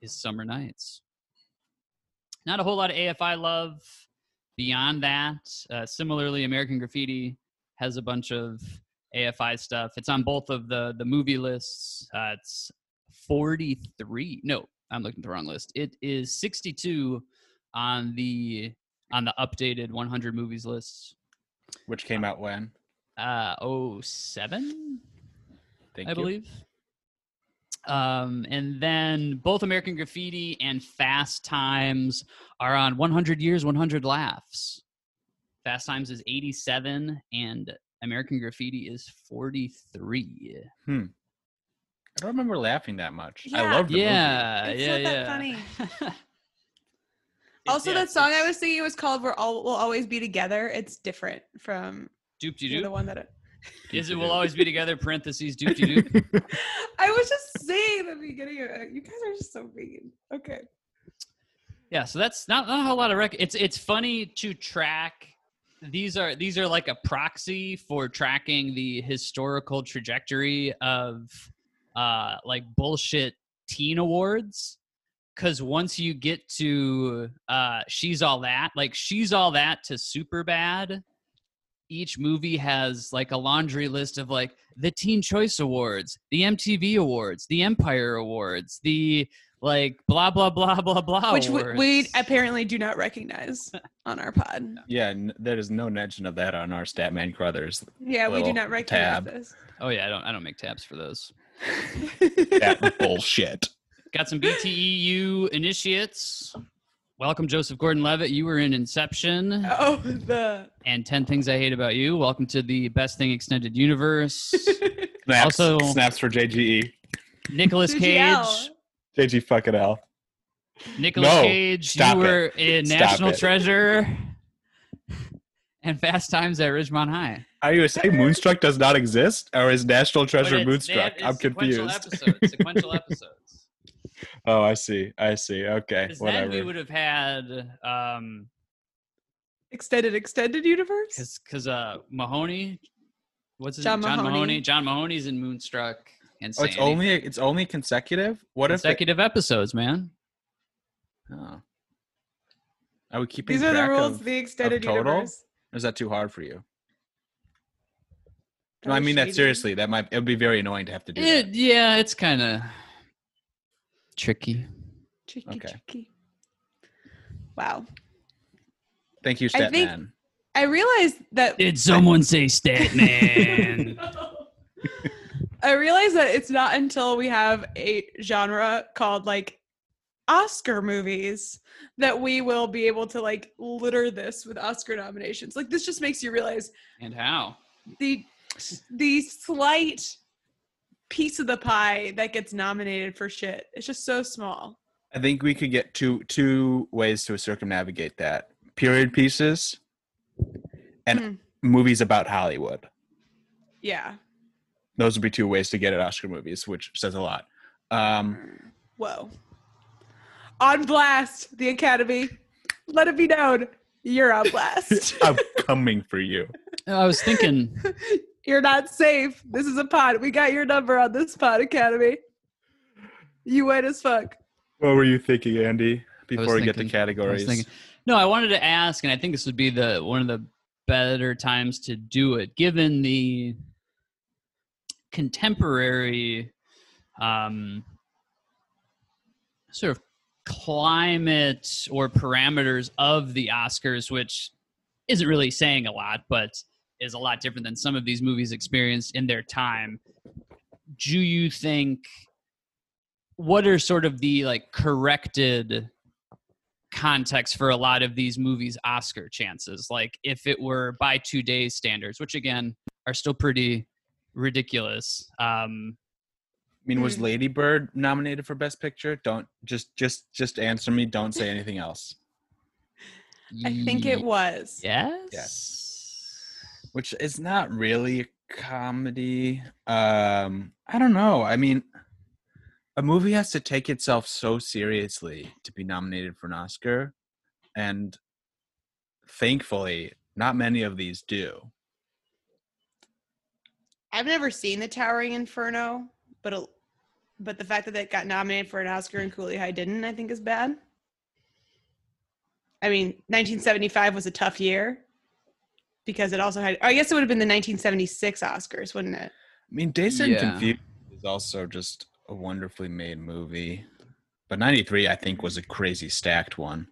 [SPEAKER 1] is "Summer Nights." Not a whole lot of AFI love beyond that. Uh, similarly, American Graffiti has a bunch of AFI stuff. It's on both of the the movie lists. Uh, it's 43. No, I'm looking at the wrong list. It is 62 on the on the updated 100 movies list.
[SPEAKER 3] Which came out when?
[SPEAKER 1] Uh 07,
[SPEAKER 3] Thank
[SPEAKER 1] I
[SPEAKER 3] you.
[SPEAKER 1] believe. Um, and then both American Graffiti and Fast Times are on 100 Years, 100 Laughs. Fast Times is 87, and American Graffiti is 43.
[SPEAKER 3] I don't remember laughing that much. I
[SPEAKER 2] Yeah.
[SPEAKER 3] loved the movie.
[SPEAKER 1] yeah,
[SPEAKER 2] It's
[SPEAKER 1] yeah,
[SPEAKER 2] not that
[SPEAKER 1] yeah.
[SPEAKER 2] funny. Also,
[SPEAKER 1] yeah,
[SPEAKER 2] that song I
[SPEAKER 1] it's
[SPEAKER 2] was singing was called "We're All We'll Always Be Together." It's different from
[SPEAKER 1] Doop de
[SPEAKER 2] the one that. I,
[SPEAKER 1] Is it will always be together? Parentheses doop de doop.
[SPEAKER 2] I was just saying at the beginning. Of it. You guys are just so mean. Okay.
[SPEAKER 1] Yeah, so that's not, not a whole lot of rec. It's it's funny to track. These are these are like a proxy for tracking the historical trajectory of uh like bullshit teen awards. Cause once you get to uh she's all that, like she's all that to Superbad, each movie has like a laundry list of like the Teen Choice Awards, the MTV Awards, the Empire Awards, the like blah blah blah blah blah.
[SPEAKER 2] Which we, we apparently do not recognize on our pod.
[SPEAKER 3] Yeah, n- there is no mention of that on our Scatman Crothers.
[SPEAKER 2] Yeah, we do not recognize
[SPEAKER 3] tab.
[SPEAKER 2] this.
[SPEAKER 1] Oh yeah, I don't I don't make tabs for those.
[SPEAKER 3] That bullshit.
[SPEAKER 1] Got some BTEU initiates. Welcome, Joseph Gordon-Levitt. You were in Inception
[SPEAKER 2] oh, the
[SPEAKER 1] and Ten Things I Hate About You. Welcome to the Best Thing Extended Universe.
[SPEAKER 3] Snaps,
[SPEAKER 1] Also-
[SPEAKER 3] snaps for JGE.
[SPEAKER 2] Nicolas
[SPEAKER 1] Cage.
[SPEAKER 3] JG fucking L.
[SPEAKER 1] Nicolas
[SPEAKER 3] No,
[SPEAKER 1] Cage.
[SPEAKER 3] stop
[SPEAKER 1] you
[SPEAKER 3] it.
[SPEAKER 1] were in
[SPEAKER 3] Stop
[SPEAKER 1] National
[SPEAKER 3] it.
[SPEAKER 1] Treasure and Fast Times at Ridgemont High.
[SPEAKER 3] Are you saying Moonstruck does not exist, or is National Treasure
[SPEAKER 1] But it's- they
[SPEAKER 3] Moonstruck?
[SPEAKER 1] have-
[SPEAKER 3] I'm
[SPEAKER 1] it's sequential
[SPEAKER 3] confused.
[SPEAKER 1] Episodes, sequential episodes.
[SPEAKER 3] Oh, I see. I see. Okay,
[SPEAKER 1] Because then we would have had um,
[SPEAKER 2] extended extended universe.
[SPEAKER 1] because because uh Mahoney, what's his
[SPEAKER 2] John
[SPEAKER 1] name? John
[SPEAKER 2] Mahoney.
[SPEAKER 1] Mahoney. John Mahoney's in Moonstruck and
[SPEAKER 3] oh, it's only it's only consecutive. What if? It,
[SPEAKER 1] consecutive episodes, man.
[SPEAKER 3] oh. Are we keeping
[SPEAKER 2] These are the rules
[SPEAKER 3] of-
[SPEAKER 2] of the extended
[SPEAKER 3] total?
[SPEAKER 2] universe.
[SPEAKER 3] Or is that too hard for you?
[SPEAKER 2] That
[SPEAKER 3] No, I
[SPEAKER 2] was
[SPEAKER 3] mean that seriously. That might it would be very annoying to have to do
[SPEAKER 1] It,
[SPEAKER 3] that.
[SPEAKER 1] yeah, it's kind of tricky.
[SPEAKER 2] Tricky,
[SPEAKER 3] Okay.
[SPEAKER 2] tricky. Wow.
[SPEAKER 3] Thank you,
[SPEAKER 2] I think- I realized that
[SPEAKER 1] Did someone say Scatman?
[SPEAKER 2] I realize that it's not until we have a genre called like Oscar movies that we will be able to like litter this with Oscar nominations. Like this just makes you realize
[SPEAKER 1] and how?
[SPEAKER 2] the the slight piece of the pie that gets nominated for shit. It's just so small.
[SPEAKER 3] I think we could get two two ways to circumnavigate that: period pieces and
[SPEAKER 2] Hmm.
[SPEAKER 3] movies about Hollywood.
[SPEAKER 2] Yeah.
[SPEAKER 3] Those would be two ways to get at Oscar movies, which says a lot. Um,
[SPEAKER 2] Whoa. On blast, the Academy. Let it be known. You're on blast.
[SPEAKER 3] I'm coming for you.
[SPEAKER 1] I was thinking,
[SPEAKER 2] You're not safe. This is a pod. We got your number on this pod, Academy. You wet as fuck.
[SPEAKER 3] What were you thinking, Andy? Before we get to
[SPEAKER 1] thinking- I
[SPEAKER 3] categories,
[SPEAKER 1] thinking- no, I wanted to ask, and I think this would be the one of the better times to do it, given the contemporary um, sort of climate or parameters of the Oscars, which isn't really saying a lot, but is a lot different than some of these movies experienced in their time. Do you think what are sort of the like corrected context for a lot of these movies Oscar chances? Like if it were by today's standards, which again are still pretty ridiculous. Um
[SPEAKER 3] I mean, was
[SPEAKER 2] Hmm.
[SPEAKER 3] Lady Bird nominated for Best Picture? Don't just just just answer me. Don't say anything else.
[SPEAKER 2] I think it was.
[SPEAKER 1] Yes. Yes.
[SPEAKER 3] Which is not really a comedy. Um, I don't know. I mean, a movie has to take itself so seriously to be nominated for an Oscar, and thankfully, not many of these do.
[SPEAKER 2] I've never seen The Towering Inferno, but a, but the fact that it got nominated for an Oscar and Cooley High didn't, I think, is bad. I mean, 1975 was a tough year because it also had. I guess it would have been the 1976 Oscars, wouldn't it?
[SPEAKER 3] I mean, Dazed and
[SPEAKER 1] Yeah.
[SPEAKER 3] Confused is also just a wonderfully made movie. But 93, I think, was a crazy stacked one,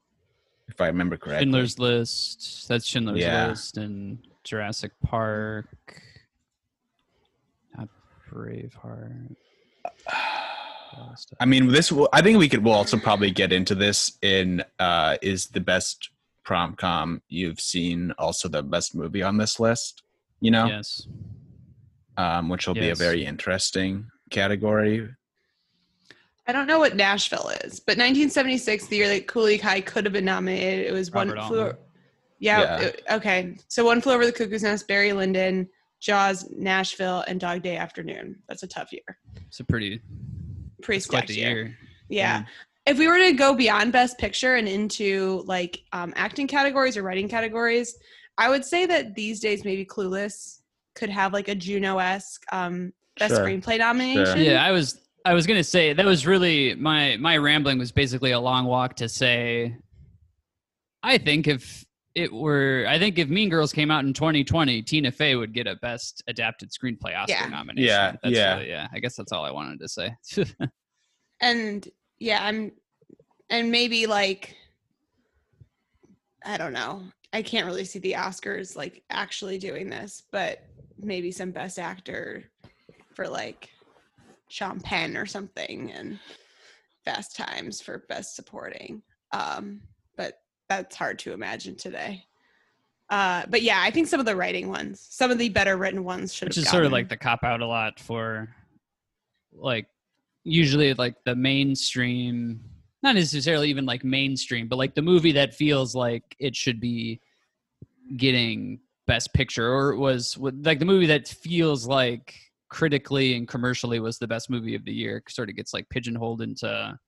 [SPEAKER 3] if I remember correctly.
[SPEAKER 1] Schindler's List. That's Schindler's
[SPEAKER 3] Yeah.
[SPEAKER 1] List and Jurassic Park. Not Braveheart.
[SPEAKER 3] I mean, this I think we could, we'll also probably get into this in, uh, is the best prom com, you've seen also the best movie on this list. You know,
[SPEAKER 1] Yes.
[SPEAKER 3] um, which will be a very interesting category.
[SPEAKER 2] I don't know what Nashville is, but 1976, the year that Cooley High could have been nominated, it was
[SPEAKER 1] Robert
[SPEAKER 2] one flew.
[SPEAKER 1] Altman.
[SPEAKER 2] Yeah,
[SPEAKER 3] Yeah.
[SPEAKER 2] it- okay. So one flew over the cuckoo's nest, Barry Lyndon, Jaws, Nashville, and Dog Day Afternoon. That's a tough year.
[SPEAKER 1] It's a pretty
[SPEAKER 2] Pretty
[SPEAKER 1] it's quite
[SPEAKER 2] stacked
[SPEAKER 1] the
[SPEAKER 2] year.
[SPEAKER 1] year.
[SPEAKER 2] Yeah. If we were to go beyond Best Picture and into like um, acting categories or writing categories, I would say that these days maybe Clueless could have like a Juno esque um, Best
[SPEAKER 3] Sure.
[SPEAKER 2] Screenplay nomination.
[SPEAKER 1] Yeah, I was I was gonna say that was really my my rambling was basically a long walk to say I think if it were I think if Mean Girls came out in 2020, Tina Fey would get a best adapted screenplay Oscar
[SPEAKER 2] Yeah.
[SPEAKER 1] nomination.
[SPEAKER 3] Yeah,
[SPEAKER 1] That's
[SPEAKER 3] yeah.
[SPEAKER 1] really- yeah. I guess that's all I wanted to say.
[SPEAKER 2] and yeah i'm and maybe like i don't know. I can't really see the oscars like actually doing this but maybe some best actor for like sean penn or something and fast times for best supporting. Um but that's hard to imagine today. Uh but yeah i think some of the writing ones some of the better written ones should
[SPEAKER 1] Which is sort of like the cop out a lot for like usually like the mainstream not necessarily even like mainstream, but like the movie that feels like it should be getting best picture or it was like the movie that feels like critically and commercially was the best movie of the year sort of gets like pigeonholed into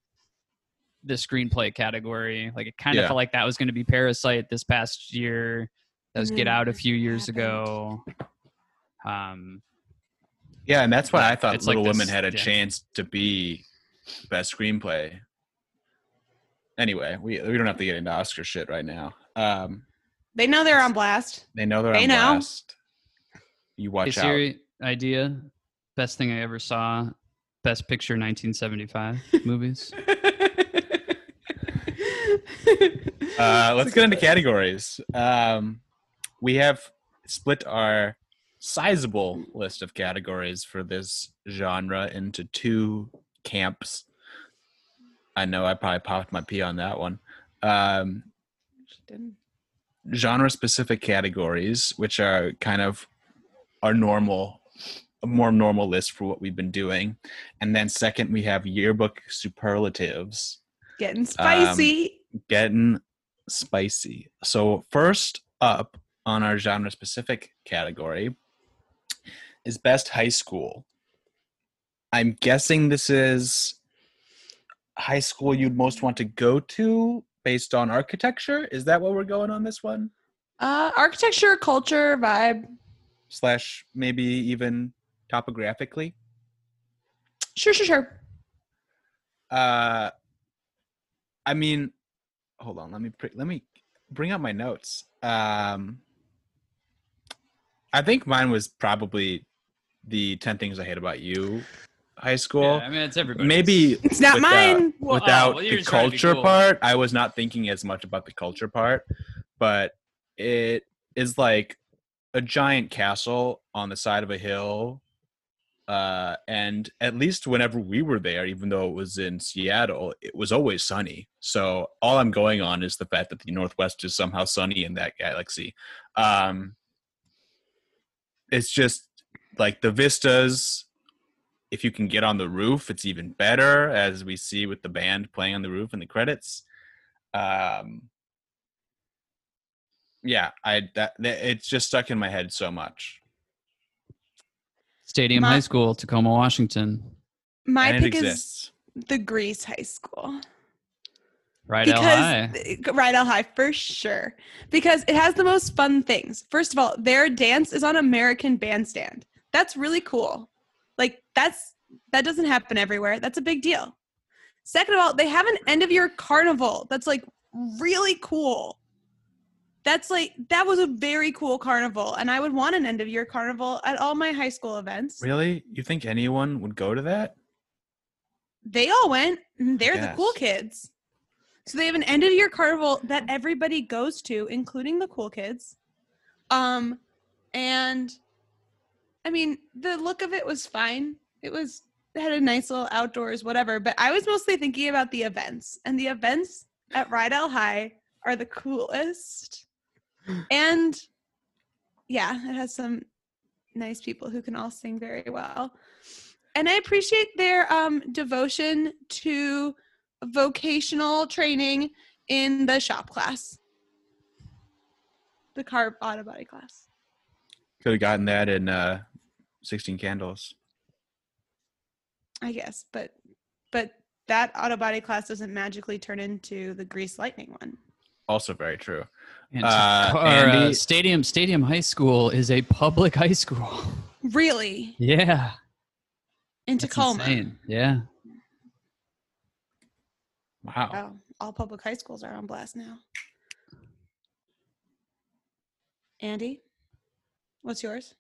[SPEAKER 1] the screenplay category like it kind of
[SPEAKER 3] Yeah.
[SPEAKER 1] felt like that was going to be parasite this past year that was
[SPEAKER 2] And
[SPEAKER 1] get out a few years
[SPEAKER 2] happened.
[SPEAKER 1] ago um
[SPEAKER 3] Yeah, and that's why I thought
[SPEAKER 1] it's like
[SPEAKER 3] Little
[SPEAKER 1] this-
[SPEAKER 3] Women had a
[SPEAKER 1] yeah.
[SPEAKER 3] chance to be best screenplay. Anyway, we we don't have to get into Oscar shit right now. Um,
[SPEAKER 2] they know they're on blast
[SPEAKER 3] they know they're
[SPEAKER 2] They
[SPEAKER 3] on
[SPEAKER 2] know.
[SPEAKER 3] blast. You
[SPEAKER 1] Hey
[SPEAKER 3] watch out.
[SPEAKER 1] Siri, idea. Best thing I ever saw. Best picture 1975 movies.
[SPEAKER 3] Uh, let's get into categories. Um, we have split our sizable list of categories for this genre into two camps. I know I probably popped my pee on that one. Um, genre specific categories, which are kind of our normal, a more normal list for what we've been doing. And then second, we have yearbook superlatives
[SPEAKER 2] Getting spicy.
[SPEAKER 3] getting spicy. So first up on our genre specific category is best high school. I'm guessing this is high school you'd most want to go to based on architecture. Is that what we're going on this one?
[SPEAKER 2] uh, architecture, culture, vibe.
[SPEAKER 3] Slash maybe even topographically.
[SPEAKER 2] Sure, sure, sure.
[SPEAKER 3] Uh I mean hold on, let me pre- let me bring up my notes. Um I think mine was probably the 10 things I hate about you high school.
[SPEAKER 1] yeah, I mean, it's everybody.
[SPEAKER 3] Maybe
[SPEAKER 2] It's not
[SPEAKER 3] without-
[SPEAKER 2] mine.
[SPEAKER 1] Well,
[SPEAKER 3] without
[SPEAKER 1] oh, well, you're
[SPEAKER 3] the
[SPEAKER 1] just trying to be
[SPEAKER 3] culture
[SPEAKER 1] cool.
[SPEAKER 3] part, I was not thinking as much about the culture part, but it is like a giant castle on the side of a hill. Uh, and at least whenever we were there, even though it was in Seattle, it was always sunny. So all I'm going on is the fact that the Northwest is somehow sunny in that galaxy. Um, it's just like the vistas if you can get on the roof, it's even better, as we see with the band playing on the roof in the credits. Um, yeah, I that, that it's just stuck in my head so much.
[SPEAKER 1] Stadium
[SPEAKER 2] My-
[SPEAKER 1] High School, Tacoma, Washington.
[SPEAKER 2] My
[SPEAKER 3] and
[SPEAKER 2] pick
[SPEAKER 3] exists.
[SPEAKER 2] is the Grease High School.
[SPEAKER 1] Rydell High.
[SPEAKER 2] because Rydell High for sure. Because it has the most fun things. First of all, their dance is on American Bandstand. That's really cool. Like that's that doesn't happen everywhere. That's a big deal. Second of all, they have an end of year carnival. That's like really cool. That's like that was a very cool carnival, and I would want an end of year carnival at all my high school events.
[SPEAKER 3] Really, you think anyone would go to that?
[SPEAKER 2] they all went they're the cool kids so they have an end of year carnival that everybody goes to including the cool kids um and i mean the look of it was fine it was it had a nice little outdoors whatever but i was mostly thinking about the events and the events at rydell high are the coolest. And yeah, it has some nice people who can all sing very well. And I appreciate their um, devotion to vocational training in the shop class, the car auto body class.
[SPEAKER 3] Could have gotten that in uh, 16 Candles.
[SPEAKER 2] I guess, but but that auto body class doesn't magically turn into the grease lightning one.
[SPEAKER 3] Also very true.
[SPEAKER 1] And
[SPEAKER 3] Uh,
[SPEAKER 1] or, uh,
[SPEAKER 3] Andy-
[SPEAKER 1] Stadium Stadium High School is a public high school.
[SPEAKER 2] Really?
[SPEAKER 1] Yeah,
[SPEAKER 2] In
[SPEAKER 1] that's
[SPEAKER 2] Tacoma.
[SPEAKER 1] insane. Yeah,
[SPEAKER 3] Wow.
[SPEAKER 2] Oh, all public high schools are on blast now. Andy, what's yours?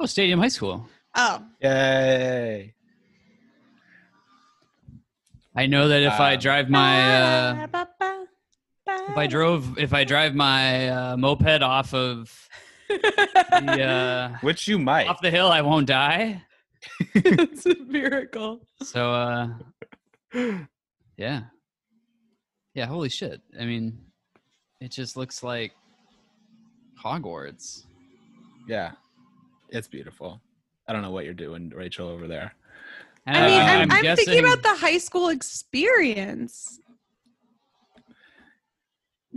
[SPEAKER 1] Oh, Stadium High School.
[SPEAKER 2] Oh,
[SPEAKER 3] Yay.
[SPEAKER 1] I know that if I
[SPEAKER 3] Um,
[SPEAKER 1] drive my uh,
[SPEAKER 2] Ba-da-ba-ba,
[SPEAKER 1] if I drove if I drive my uh, moped off of the uh,
[SPEAKER 3] Which you might.
[SPEAKER 1] off the hill, I won't die.
[SPEAKER 2] it's a miracle.
[SPEAKER 1] So uh, yeah, yeah. Holy shit! I mean, it just looks like Hogwarts.
[SPEAKER 3] Yeah. It's beautiful. I don't know what you're doing, Rachel, over there.
[SPEAKER 1] And
[SPEAKER 2] I mean,
[SPEAKER 3] Uh,
[SPEAKER 2] I'm,
[SPEAKER 3] I'm
[SPEAKER 2] I'm thinking about the high school experience.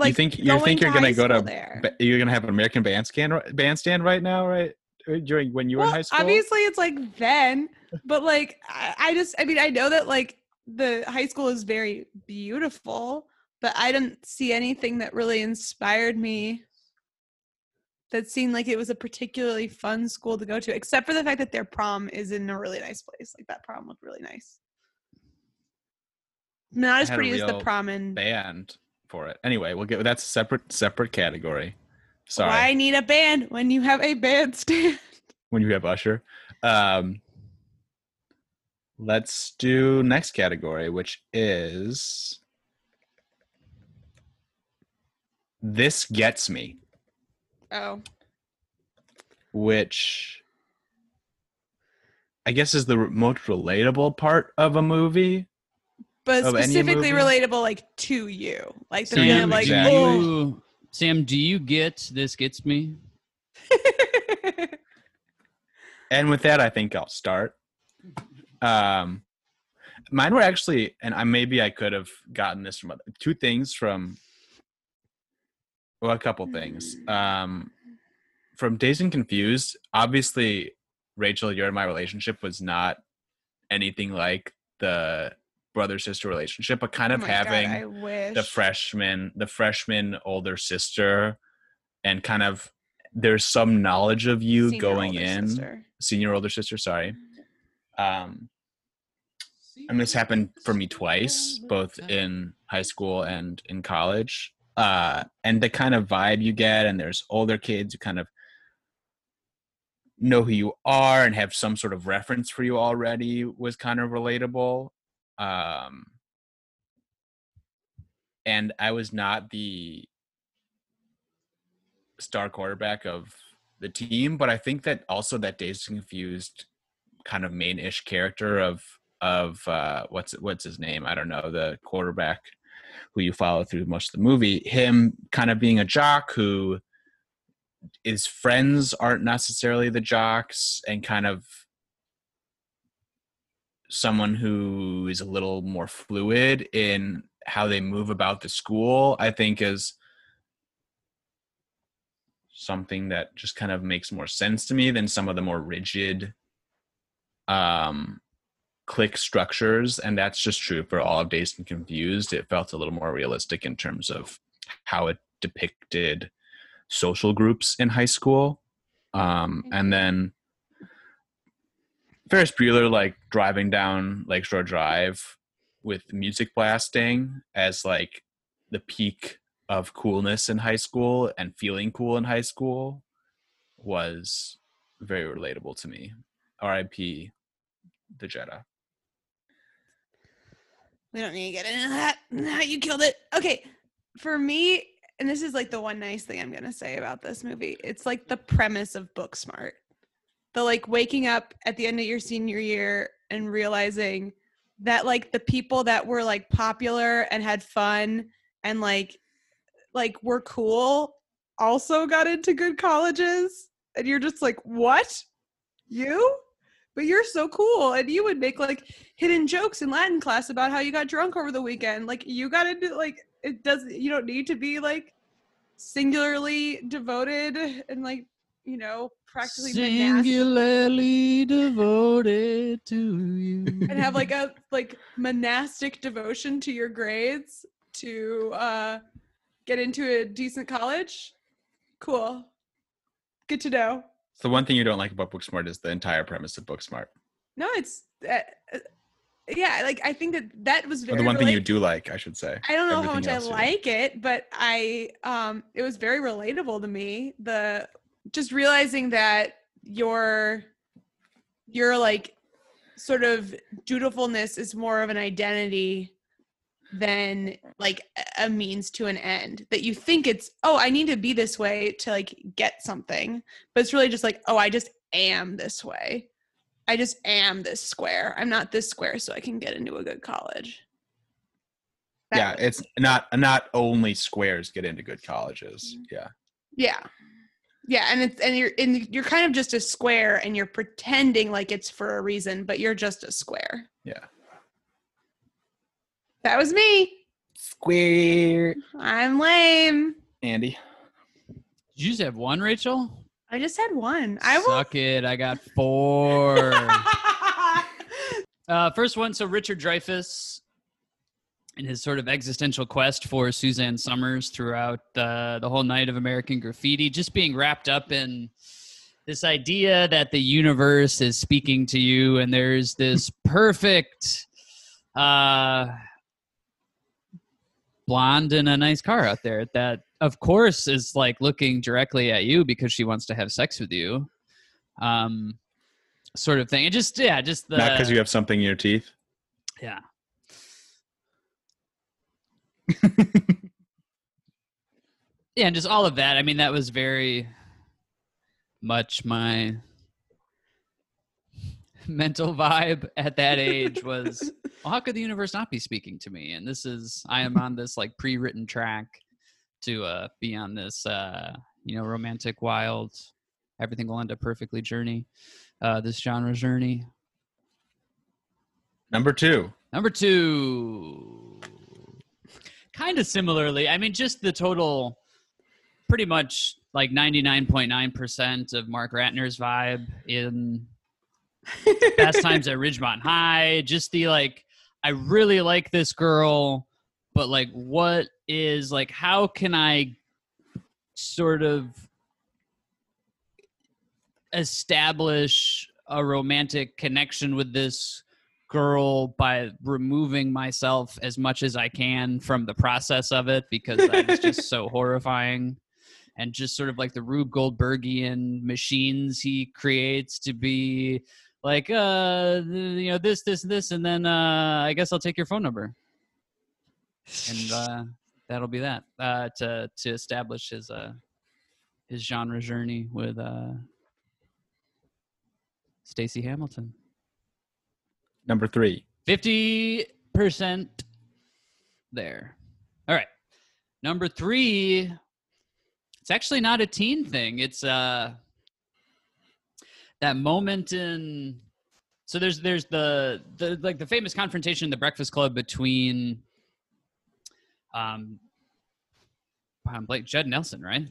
[SPEAKER 3] you think you think you're gonna go to
[SPEAKER 2] there.
[SPEAKER 3] you're gonna have an American bandstand bandstand right now, right? Uh, During when you were
[SPEAKER 2] well,
[SPEAKER 3] in high school.
[SPEAKER 2] obviously it's like then, but like I, I just I mean I know that like the high school is very beautiful, but I didn't see anything that really inspired me. That seemed like it was a particularly fun school to go to, except for the fact that their prom is in a really nice place. Like that prom looked really nice. Not as pretty as the prom in.
[SPEAKER 3] band for it. Anyway, we'll get that's a separate separate category. Sorry.
[SPEAKER 2] Why need a band when you have a bandstand?
[SPEAKER 3] When you have Usher. Um let's do next category, which is This Gets Me,
[SPEAKER 2] Oh,
[SPEAKER 3] which I guess is the most relatable part of a movie.
[SPEAKER 2] but specifically
[SPEAKER 3] movie?
[SPEAKER 2] relatable like to you like the
[SPEAKER 3] To
[SPEAKER 2] beginning like
[SPEAKER 3] exactly.
[SPEAKER 2] oh
[SPEAKER 1] Sam, do you get this? Gets me.
[SPEAKER 3] And with that, I think I'll start. Um, mine were actually, and I maybe I could have gotten this from other, two things from, well, a couple things. Um, from Dazed and Confused, obviously, Rachel, your and my relationship was not anything like the brother sister relationship, but kind
[SPEAKER 2] Oh
[SPEAKER 3] of
[SPEAKER 2] God,
[SPEAKER 3] having
[SPEAKER 2] I wish.
[SPEAKER 3] the freshman the freshman older sister and kind of there's some knowledge of you
[SPEAKER 2] Senior
[SPEAKER 3] going in
[SPEAKER 2] sister.
[SPEAKER 3] senior older sister sorry um and this happened for me twice both in high school and in college uh and the kind of vibe you get and there's older kids who kind of know who you are and have some sort of reference for you already was kind of relatable um and I was not the star quarterback of the team, but I think that also that Dazed Confused kind of main-ish character of of uh, what's what's his name? I don't know the quarterback who you follow through most of the movie. Him kind of being a jock who his friends aren't necessarily the jocks and kind of someone who is a little more fluid in how they move about the school i think is something that just kind of makes more sense to me than some of the more rigid um click structures and that's just true for all of dazed and confused it felt a little more realistic in terms of how it depicted social groups in high school um and then Ferris Bueller like driving down Lakeshore Drive with music blasting as like the peak of coolness in high school and feeling cool in high school was very relatable to me. R.I.P. the Jetta.
[SPEAKER 2] We don't need to get into that. You killed it. Okay. For me, and this is like the one nice thing I'm going to say about this movie, it's like the premise of Booksmart. The like waking up at the end of your senior year and realizing that like the people that were like popular and had fun and like like were cool also got into good colleges and you're just like what you but you're so cool and you would make like hidden jokes in latin class about how you got drunk over the weekend. Like you got into like it doesn't you don't need to be like singularly devoted and like you know practically monastic.
[SPEAKER 1] Singularly devoted to you.
[SPEAKER 2] and have like a like monastic devotion to your grades to uh get into a decent college? Cool. Good to know
[SPEAKER 3] So the one thing you don't like about Booksmart is the entire premise of Booksmart.
[SPEAKER 2] no it's uh, uh, yeah like i think that that was
[SPEAKER 3] Or the one thing you do like, I should say.
[SPEAKER 2] i don't know how much i like it but i um it was very relatable to me the just realizing that your your like sort of dutifulness is more of an identity than like a- a means to an end that you think it's oh i need to be this way to like get something but it's really just like oh i just am this way i just am this square i'm not this square so i can get into a good college That
[SPEAKER 3] yeah,
[SPEAKER 2] was-
[SPEAKER 3] it's not not only squares get into good colleges.
[SPEAKER 2] Mm-hmm.
[SPEAKER 3] Yeah.
[SPEAKER 2] yeah yeah and it's and you're and you're kind of just a square and you're pretending like it's for a reason but you're just a square
[SPEAKER 3] Yeah.
[SPEAKER 2] That was me
[SPEAKER 3] Square.
[SPEAKER 2] i'm lame
[SPEAKER 3] Andy.
[SPEAKER 1] Did you just have one, Rachel?
[SPEAKER 2] i just had one i will
[SPEAKER 1] Suck it. I got four. Uh, first one. So Richard Dreyfuss, in his sort of existential quest for Suzanne Somers throughout uh, the whole night of American Graffiti, just being wrapped up in this idea that the universe is speaking to you, and there's this perfect uh, blonde in a nice car out there that, of course, is like looking directly at you because she wants to have sex with you. Um, sort of thing. And just yeah, just the
[SPEAKER 3] Not because you have something in your teeth.
[SPEAKER 1] yeah. yeah, and just all of that. I mean, that was very much my mental vibe at that age was well, how could the universe not be speaking to me? And this is I am on this like pre-written track to uh be on this uh you know romantic wild everything will end up perfectly journey uh this genre journey
[SPEAKER 3] Number two.
[SPEAKER 1] Number two, kind of similarly. I mean, just the total, pretty much like 99.9% of Mark Ratner's vibe in Fast Times at Ridgemont High. Just the like, I really like this girl, but like, what is like, how can I sort of establish a romantic connection with this girl by removing myself as much as I can from the process of it because that is just so horrifying. And just sort of like the Rube Goldbergian machines he creates to be like, uh, you know, this, this, this, and then uh, I guess I'll take your phone number, and uh, that'll be that uh, to to establish his uh his genre journey with uh Stacy Hamilton.
[SPEAKER 3] Number three.
[SPEAKER 1] 50% there. All right. Number three, it's actually not a teen thing. It's uh that moment in so there's there's the the like the famous confrontation in the Breakfast Club between um Blake Judd Nelson, right?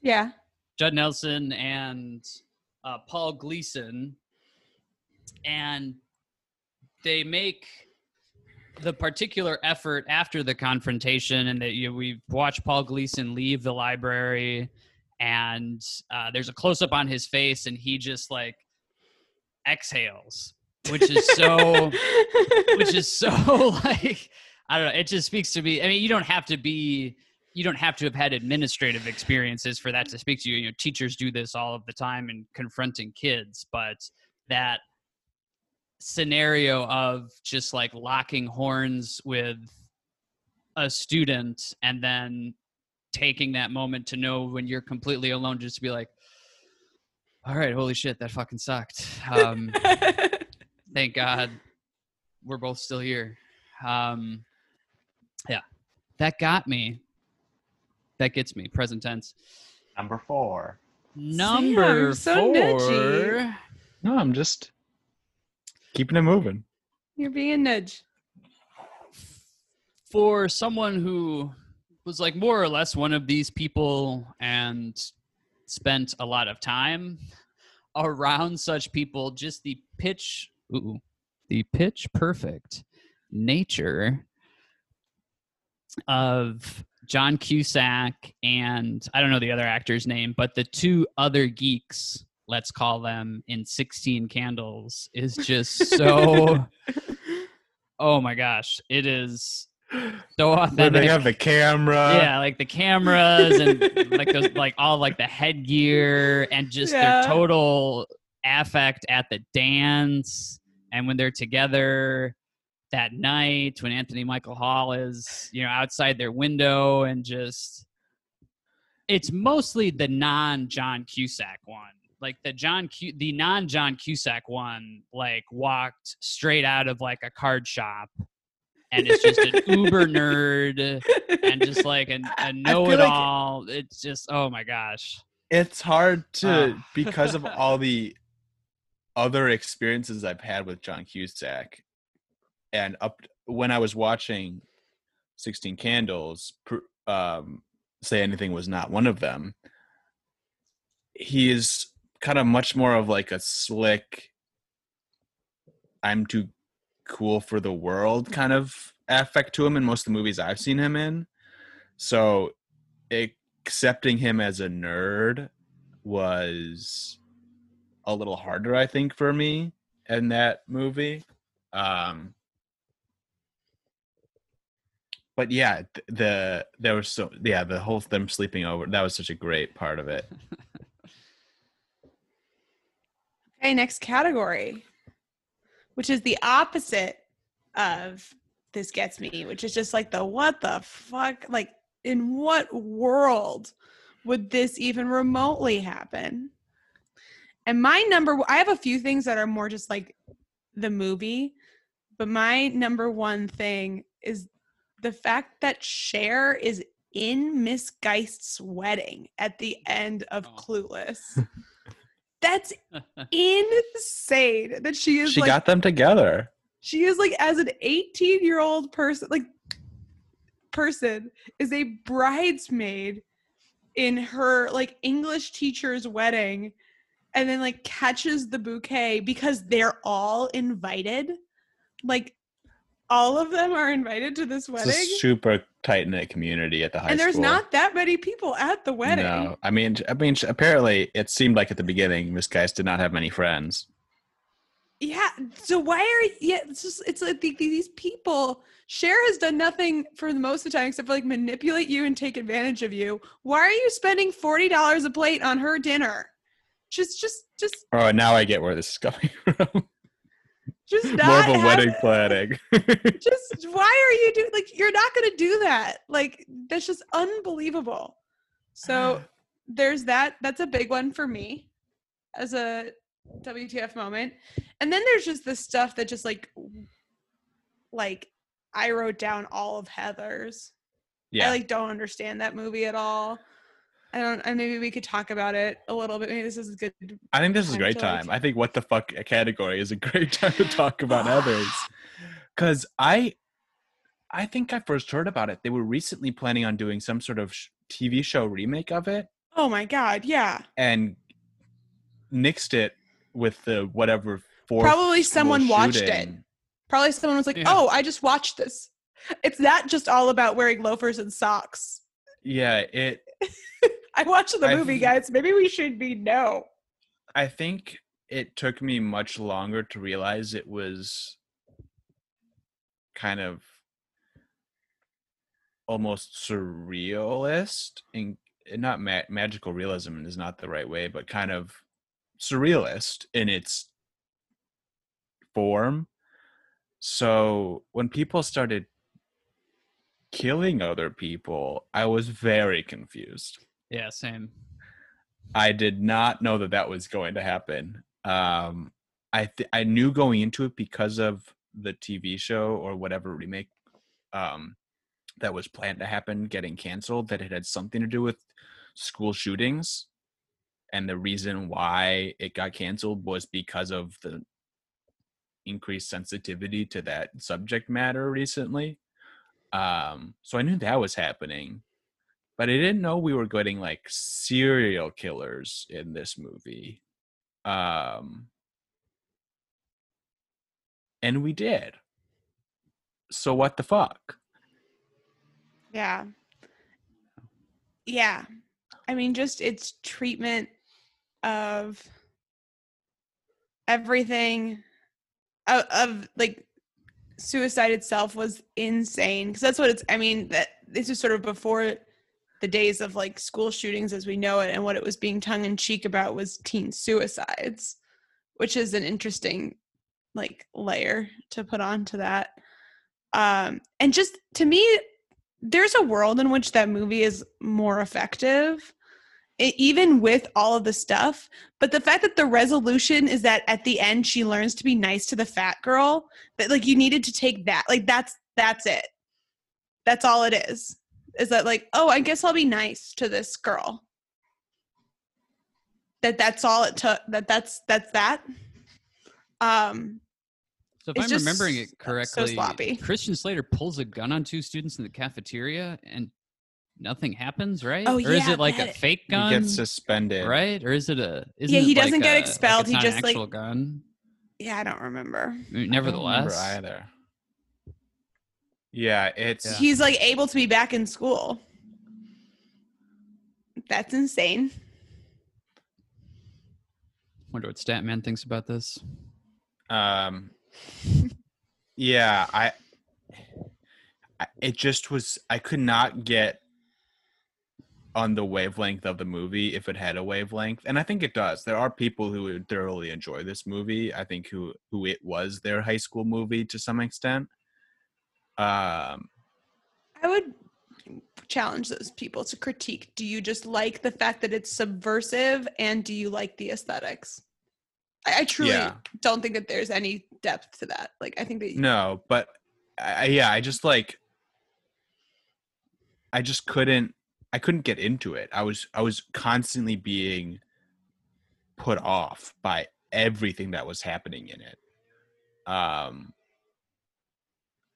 [SPEAKER 2] yeah.
[SPEAKER 1] Judd Nelson and uh, Paul Gleason, and they make the particular effort after the confrontation, and that you know, we watch Paul Gleason leave the library, and uh, there's a close up on his face, and he just like exhales, which is so which is so like I don't know. It just speaks to me. I mean, you don't have to be, you don't have to have had administrative experiences for that to speak to you. You know, teachers do this all of the time in confronting kids, but that scenario of just like locking horns with a student and then taking that moment to know when you're completely alone, just to be like, all right, holy shit, that fucking sucked. Um, thank God we're both still here. Um, yeah, that got me. that gets me. Present tense.
[SPEAKER 3] Number four.
[SPEAKER 1] Number
[SPEAKER 2] so
[SPEAKER 1] four.
[SPEAKER 2] nudgy.
[SPEAKER 3] No, I'm just keeping it moving.
[SPEAKER 2] You're being a nudge.
[SPEAKER 1] For someone who was like more or less one of these people and spent a lot of time around such people, just the pitch, ooh, the pitch perfect nature of John Cusack and I don't know the other actor's name, but the two other geeks, let's call them, in 16 Candles is just so. oh my gosh, it is so
[SPEAKER 3] Where
[SPEAKER 1] authentic.
[SPEAKER 3] they have the camera.
[SPEAKER 1] yeah, like the cameras and like those, like all like the headgear and just
[SPEAKER 2] Yeah.
[SPEAKER 1] their total affect at the dance and when they're together that night when Anthony Michael Hall is you know outside their window and just it's mostly the non John Cusack one like the John Cu- the non John Cusack one like walked straight out of like a card shop and it's just an uber nerd and just like a,
[SPEAKER 3] feel
[SPEAKER 1] know-it-all. it's just oh my gosh.
[SPEAKER 3] It's hard to
[SPEAKER 1] Ah.
[SPEAKER 3] because of all the other experiences I've had with John Cusack, and up when I was watching Sixteen Candles, um, say anything was not one of them. He is kind of much more of like a slick. I'm too cool for the world kind of affect to him in most of the movies I've seen him in. So accepting him as a nerd was a little harder, I think, for me in that movie. Um, but yeah, the there was so yeah the whole them sleeping over that was such a great part of it.
[SPEAKER 2] Okay, next category, which is the opposite of this gets me, which is just like the what the fuck? Like, in what world would this even remotely happen? And my number, I have a few things that are more just like the movie, but my number one thing is the fact that Cher is in Miss Geist's wedding at the end of
[SPEAKER 1] Oh.
[SPEAKER 2] Clueless. That's insane that she is
[SPEAKER 3] She
[SPEAKER 2] like
[SPEAKER 3] got them together.
[SPEAKER 2] she is like as an 18 year old person like person is a bridesmaid in her like english teacher's wedding and then like catches the bouquet because they're all invited like all of them are invited to this wedding
[SPEAKER 3] super tight knit community at the high school.
[SPEAKER 2] and there's
[SPEAKER 3] school.
[SPEAKER 2] not that many people at the wedding
[SPEAKER 3] No, I mean, I mean, apparently it seemed like at the beginning Miss Geist did not have many friends.
[SPEAKER 2] Yeah. So why are yeah? It's just it's like the- these people. Cher has done nothing for the most of the time except for like manipulate you and take advantage of you. Why are you spending forty dollars a plate on her dinner? Just, just, just,
[SPEAKER 3] Oh, now I get where this is coming from.
[SPEAKER 2] Just
[SPEAKER 3] More
[SPEAKER 2] not
[SPEAKER 3] of a wedding planning.
[SPEAKER 2] Just why are you doing like you're not to do that? Like that's just unbelievable. So ah. there's that. That's a big one for me as a WTF moment. And then there's just this stuff that just like like I wrote down all of Heather's.
[SPEAKER 3] yeah,
[SPEAKER 2] I like don't understand that movie at all. I don't and maybe we could talk about it a little bit. Maybe this is a good
[SPEAKER 3] I think this is a great
[SPEAKER 2] to, like-
[SPEAKER 3] time. I think what the fuck category is a great time to talk about others. Cause I I think I first heard about it. They were recently planning on doing some sort of sh- TV show remake of it
[SPEAKER 2] Oh my god, yeah.
[SPEAKER 3] and nixed it with the whatever fourth
[SPEAKER 2] Probably someone watched it. Probably someone was like,
[SPEAKER 1] Yeah.
[SPEAKER 2] "Oh, I just watched this." It's not just all about wearing loafers and socks.
[SPEAKER 3] Yeah, it
[SPEAKER 2] I watched the
[SPEAKER 3] I
[SPEAKER 2] movie,
[SPEAKER 3] th-
[SPEAKER 2] guys. Maybe we should be no.
[SPEAKER 3] I think it took me much longer to realize it was kind of almost surrealist and and not ma- magical realism is not the right way but kind of surrealist in its form so when people started killing other people i was very confused
[SPEAKER 1] Yeah, same.
[SPEAKER 3] I did not know that that was going to happen. Um, I th- I knew going into it because of the TV show or whatever remake um, that was planned to happen getting canceled that it had something to do with school shootings and the reason why it got canceled was because of the increased sensitivity to that subject matter recently um so i knew that was happening but i didn't know we were getting like serial killers in this movie um and we did so what the fuck
[SPEAKER 2] Yeah. Yeah. I mean, just its treatment of everything of, of like suicide itself was insane because that's what it's i mean that this is sort of before the days of like school shootings as we know it and what it was being tongue-in-cheek about was teen suicides which is an interesting like layer to put onto that. Um and just to me there's a world in which that movie is more effective even with all of the stuff but the fact that the resolution is that at the end she learns to be nice to the fat girl that like you needed to take that like that's that's it. That's all it is is that like oh i guess i'll be nice to this girl. That that's all it took that that's that's that. Um
[SPEAKER 1] So if I'm remembering it correctly,
[SPEAKER 2] sloppy.
[SPEAKER 1] Christian Slater pulls a gun on two students in the cafeteria and nothing happens, right?
[SPEAKER 2] Oh,
[SPEAKER 1] or is
[SPEAKER 2] yeah,
[SPEAKER 1] it like a
[SPEAKER 2] that-
[SPEAKER 1] fake
[SPEAKER 3] he
[SPEAKER 1] gun?
[SPEAKER 3] gets suspended
[SPEAKER 1] right? Or is it a? Isn't
[SPEAKER 2] Yeah, he
[SPEAKER 1] it
[SPEAKER 2] doesn't get
[SPEAKER 1] a-
[SPEAKER 2] expelled,
[SPEAKER 1] it's
[SPEAKER 2] he
[SPEAKER 1] not an
[SPEAKER 2] just, like-
[SPEAKER 1] actual gun.
[SPEAKER 2] yeah i don't remember
[SPEAKER 1] I mean,
[SPEAKER 3] I don't remember
[SPEAKER 1] Nevertheless,
[SPEAKER 3] either yeah it's
[SPEAKER 1] Yeah.
[SPEAKER 2] he's like able to be back in school that's insane
[SPEAKER 1] wonder what Scatman thinks about this.
[SPEAKER 3] um yeah I, I it just was i could not get on the wavelength of the movie if it had a wavelength and i think it does there are people who would thoroughly enjoy this movie i think who who it was their high school movie to some extent um
[SPEAKER 2] I would challenge those people to critique. Do you just like the fact that it's subversive and do you like the aesthetics? I, I truly
[SPEAKER 3] Yeah.
[SPEAKER 2] don't think that there's any depth to that. Like I think that
[SPEAKER 3] no but I, yeah i just like i just couldn't i couldn't get into it. I was i was constantly being put off by everything that was happening in it. Um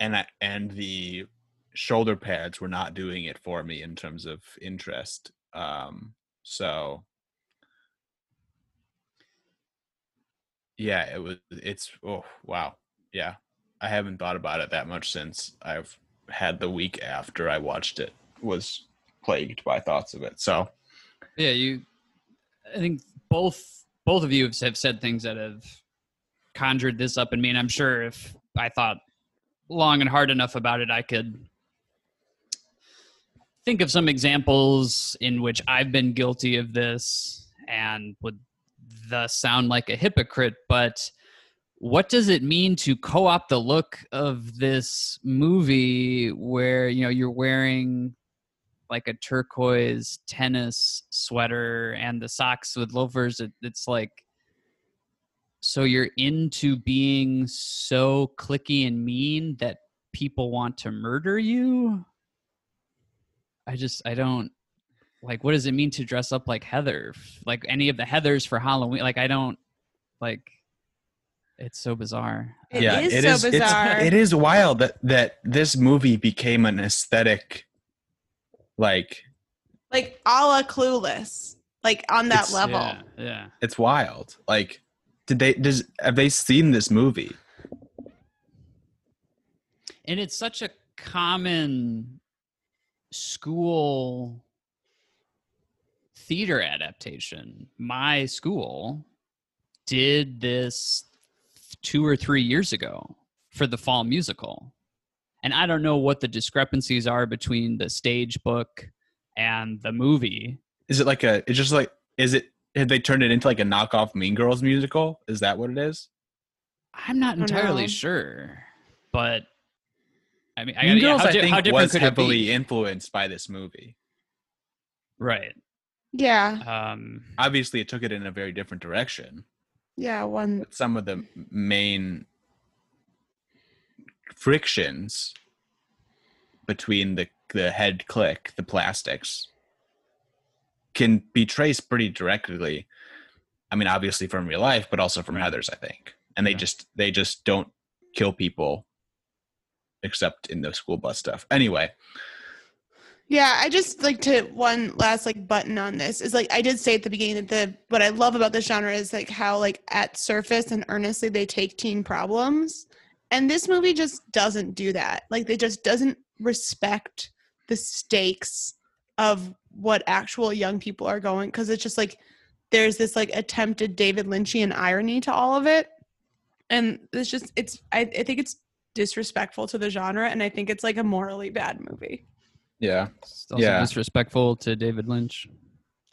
[SPEAKER 3] and I, and the shoulder pads were not doing it for me in terms of interest. Um so yeah it was it's oh wow. Yeah. I haven't thought about it that much since i've had the week after i watched it was plagued by thoughts of it so
[SPEAKER 1] Yeah, you. I think both both of you have said things that have conjured this up in me, and I'm sure if I thought long and hard enough about it, I could think of some examples in which I've been guilty of this and would thus sound like a hypocrite. But what does it mean to co-opt the look of this movie where you know you're wearing like a turquoise tennis sweater and the socks with loafers it, it's like so you're into being so clicky and mean that people want to murder you? I just i don't like what does it mean to dress up like heather? Like any of the heathers for halloween like i don't like it's so bizarre.
[SPEAKER 2] It
[SPEAKER 3] yeah
[SPEAKER 2] is
[SPEAKER 3] it
[SPEAKER 2] so
[SPEAKER 3] is it's-
[SPEAKER 2] bizarre.
[SPEAKER 3] it is wild that that this movie became an aesthetic like
[SPEAKER 2] like a la clueless, like on that level.
[SPEAKER 1] yeah, yeah.
[SPEAKER 3] it's wild like did they does have they seen this movie
[SPEAKER 1] and it's such a common school theater adaptation my school did this two or three years ago for the fall musical and i don't know what the discrepancies are between the stage book and the movie.
[SPEAKER 3] Is it like a it's just like is it have they turned it into like a knockoff mean girls musical? Is that what it is?
[SPEAKER 1] I'm not entirely
[SPEAKER 2] know.
[SPEAKER 1] sure but i mean I
[SPEAKER 3] mean
[SPEAKER 1] gotta, yeah,
[SPEAKER 3] girls
[SPEAKER 1] how,
[SPEAKER 3] i
[SPEAKER 1] di-
[SPEAKER 3] think
[SPEAKER 1] how
[SPEAKER 3] was
[SPEAKER 1] could
[SPEAKER 3] heavily influenced by this movie.
[SPEAKER 1] Right.
[SPEAKER 2] Yeah,
[SPEAKER 1] um
[SPEAKER 3] obviously it took it in a very different direction.
[SPEAKER 2] Yeah. One
[SPEAKER 3] but some of the main frictions between the the head click, the plastics, can be traced pretty directly. I mean, obviously from real life, but also from. Heather's, I think. And they
[SPEAKER 1] Yeah.
[SPEAKER 3] just they just don't kill people except in the school bus stuff. Anyway,
[SPEAKER 2] Yeah, I just like to one last like button on this is like I did say at the beginning that the what I love about this genre is like how like at surface and earnestly they take teen problems. And this movie just doesn't do that. Like they just doesn't respect the stakes of what actual young people are going because it's just like there's this like attempted David Lynchian irony to all of it. And it's just it's I, I think it's disrespectful to the genre and I think it's like a morally bad movie.
[SPEAKER 3] yeah.
[SPEAKER 1] It's also
[SPEAKER 3] Yeah.
[SPEAKER 1] disrespectful to David Lynch.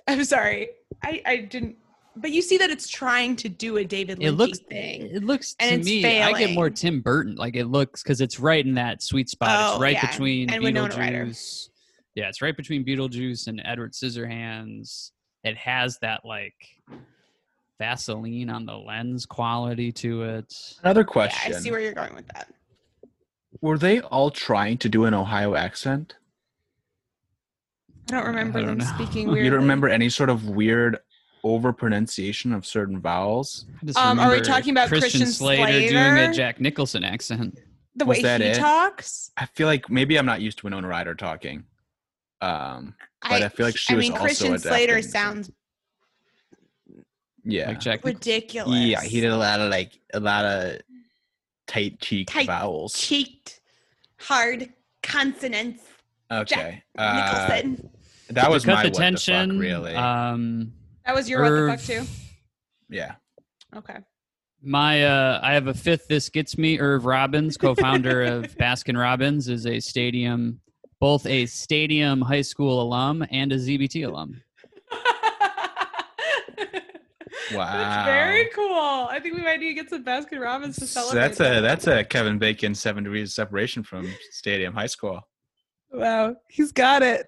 [SPEAKER 2] I'm sorry. I, I didn't. But you see that it's trying to do a David Lynch
[SPEAKER 1] It looks
[SPEAKER 2] thing.
[SPEAKER 1] It looks
[SPEAKER 2] And
[SPEAKER 1] to
[SPEAKER 2] it's
[SPEAKER 1] me. I get more. Tim Burton. Like it looks because it's right in that sweet spot.
[SPEAKER 2] Oh,
[SPEAKER 1] it's right
[SPEAKER 2] yeah,
[SPEAKER 1] between
[SPEAKER 2] and
[SPEAKER 1] Beetlejuice. Yeah, it's right between Beetlejuice and Edward Scissorhands. It has that like Vaseline on the lens quality to it.
[SPEAKER 3] Another
[SPEAKER 2] Yeah,
[SPEAKER 3] question.
[SPEAKER 2] I see where you're going with that.
[SPEAKER 3] Were they all trying to do an Ohio accent?
[SPEAKER 2] I don't remember
[SPEAKER 1] I don't
[SPEAKER 2] them
[SPEAKER 1] know.
[SPEAKER 2] speaking
[SPEAKER 3] You don't remember any sort of weird over pronunciation of certain vowels?
[SPEAKER 2] Um, are we talking about Christian
[SPEAKER 1] Slater, doing a Jack Nicholson accent?
[SPEAKER 2] the way
[SPEAKER 3] that
[SPEAKER 2] he
[SPEAKER 3] it?
[SPEAKER 2] talks.
[SPEAKER 3] I feel like maybe I'm not used to Winona Ryder talking. Um, But I feel like she
[SPEAKER 2] I
[SPEAKER 3] was
[SPEAKER 2] mean,
[SPEAKER 3] also
[SPEAKER 2] Christian Slater
[SPEAKER 3] so-
[SPEAKER 2] sounds
[SPEAKER 3] yeah.
[SPEAKER 1] Like Jack Nicholson.
[SPEAKER 2] ridiculous.
[SPEAKER 3] Yeah, he did a lot of like a lot of tight cheek vowels.
[SPEAKER 2] cheeked, hard consonants.
[SPEAKER 3] Okay. Uh,
[SPEAKER 2] Nicholson.
[SPEAKER 3] that was
[SPEAKER 1] cut
[SPEAKER 3] my
[SPEAKER 1] the
[SPEAKER 3] what
[SPEAKER 1] tension.
[SPEAKER 3] the fuck, really.
[SPEAKER 1] Um,
[SPEAKER 2] that was your what the fuck
[SPEAKER 1] Irv-
[SPEAKER 2] too.
[SPEAKER 3] yeah.
[SPEAKER 2] Okay.
[SPEAKER 1] my uh, I have a fifth. This gets me. Irv Robbins, co-founder of Baskin Robbins, is a stadium, both a stadium high school alum and a ZBT alum.
[SPEAKER 3] Wow.
[SPEAKER 2] That's very cool. I think we might need to get some Baskin Robbins to
[SPEAKER 3] So
[SPEAKER 2] celebrate.
[SPEAKER 3] that's a that's a Kevin Bacon seven degrees separation from Stadium High School.
[SPEAKER 2] wow. He's got it.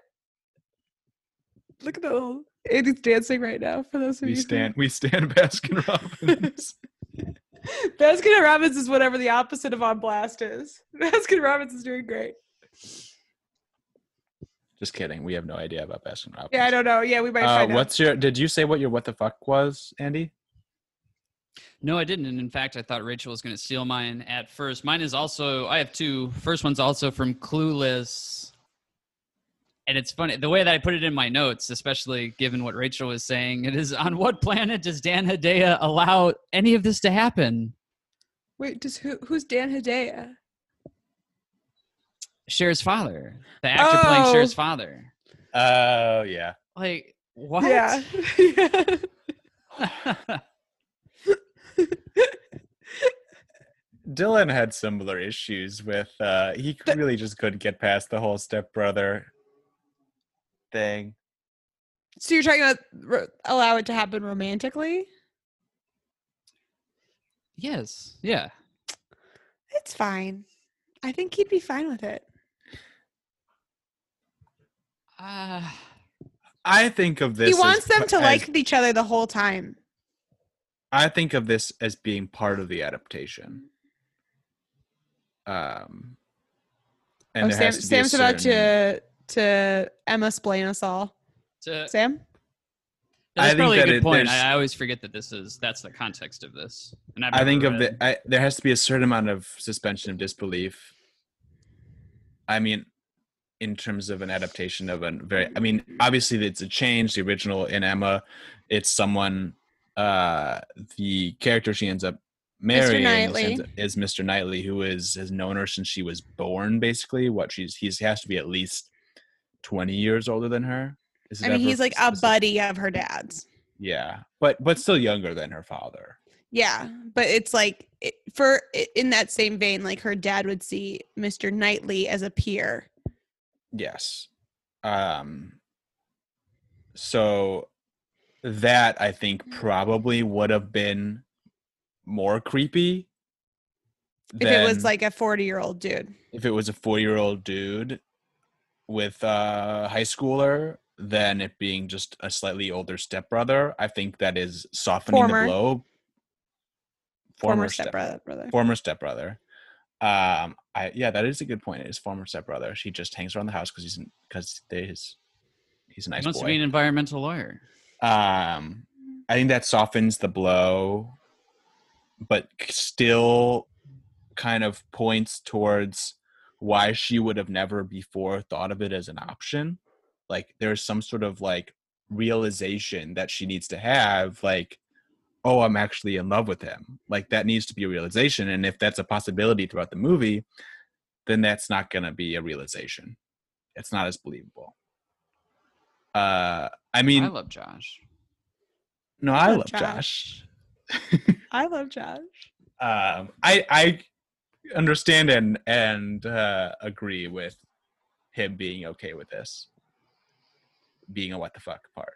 [SPEAKER 2] Look at the little Andy's dancing right now. For those of
[SPEAKER 3] We
[SPEAKER 2] you, we
[SPEAKER 3] stand we stand Baskin Robbins.
[SPEAKER 2] Baskin Robbins is whatever the opposite of on blast is. Baskin Robbins is doing great.
[SPEAKER 3] Just kidding. We have no idea about Baskin Robbins.
[SPEAKER 2] Yeah, I don't know. Yeah, we might
[SPEAKER 3] Uh,
[SPEAKER 2] find out.
[SPEAKER 3] what's your? Did you say what your what the fuck was, Andy?
[SPEAKER 1] No, I didn't. And in fact, I thought Rachel was going to steal mine at first. Mine is also, I have two. First one's also from Clueless. And it's funny, the way that I put it in my notes, especially given what Rachel was saying, it is on what planet does Dan Hedaya allow any of this to happen?
[SPEAKER 2] Wait, does who, who's Dan Hedaya?
[SPEAKER 1] Cher's father, the actor playing
[SPEAKER 2] Oh.
[SPEAKER 1] Cher's father.
[SPEAKER 3] Oh yeah.
[SPEAKER 1] Like, what?
[SPEAKER 2] Yeah. yeah.
[SPEAKER 3] Dylan had similar issues with. uh He really just couldn't get past the whole stepbrother thing.
[SPEAKER 2] So you're talking about ro- allow it to happen romantically?
[SPEAKER 1] yes. Yeah.
[SPEAKER 2] It's fine. I think he'd be fine with it.
[SPEAKER 1] Uh,
[SPEAKER 3] I think of this.
[SPEAKER 2] he
[SPEAKER 3] as
[SPEAKER 2] wants them to
[SPEAKER 3] as-
[SPEAKER 2] like each other the whole time.
[SPEAKER 3] I think of this as being part of the adaptation. Um, and
[SPEAKER 2] oh, Sam,
[SPEAKER 3] has to be a
[SPEAKER 2] Sam's about to to Emma splain us all.
[SPEAKER 1] to,
[SPEAKER 2] Sam?
[SPEAKER 3] I
[SPEAKER 1] that's
[SPEAKER 3] think
[SPEAKER 1] probably a
[SPEAKER 3] that
[SPEAKER 1] good
[SPEAKER 3] it-
[SPEAKER 1] point. I, I always forget that this is that's the context of this. And I've
[SPEAKER 3] think
[SPEAKER 1] never
[SPEAKER 3] of the. I, there has to be a certain amount of suspension of disbelief. I mean, in terms of an adaptation of a very. I mean, obviously it's a change. The original in Emma, it's someone. Uh, the character she ends up marrying is,
[SPEAKER 2] Knightley.
[SPEAKER 3] ends up- is Mr. Knightley, who is has known her since she was born. Basically, what she's he's has to be at least twenty years older than her. Is it
[SPEAKER 2] I mean, he's like a buddy of her dad's.
[SPEAKER 3] Yeah, but but still younger than her father.
[SPEAKER 2] Yeah, but it's like it, for in that same vein, like her dad would see Mr. Knightley as a peer.
[SPEAKER 3] Yes. Um so that I think probably would have been more creepy
[SPEAKER 2] If it was like a forty-year-old dude.
[SPEAKER 3] if it was a 4-year-old dude with a high schooler than it being just a slightly older stepbrother. I think that is softening
[SPEAKER 2] Former.
[SPEAKER 3] the blow.
[SPEAKER 2] Former
[SPEAKER 3] step-
[SPEAKER 2] stepbrother. Brother.
[SPEAKER 3] former stepbrother. Um, I yeah, that is a good point. His former stepbrother, he just hangs around the house because he's because he's he's a nice
[SPEAKER 1] he wants
[SPEAKER 3] boy.
[SPEAKER 1] to be an environmental lawyer.
[SPEAKER 3] um, I think that softens the blow, but still kind of points towards why she would have never before thought of it as an option. Like there's some sort of like realization that she needs to have, like, oh, I'm actually in love with him. Like that needs to be a realization. And if that's a possibility throughout the movie, then that's not gonna be a realization. It's not as believable. Uh I mean
[SPEAKER 1] I love Josh.
[SPEAKER 3] no, I
[SPEAKER 2] love
[SPEAKER 3] love Josh.
[SPEAKER 2] I love Josh.
[SPEAKER 3] Um, I I understand and and uh, agree with him being okay with this being a what the fuck part.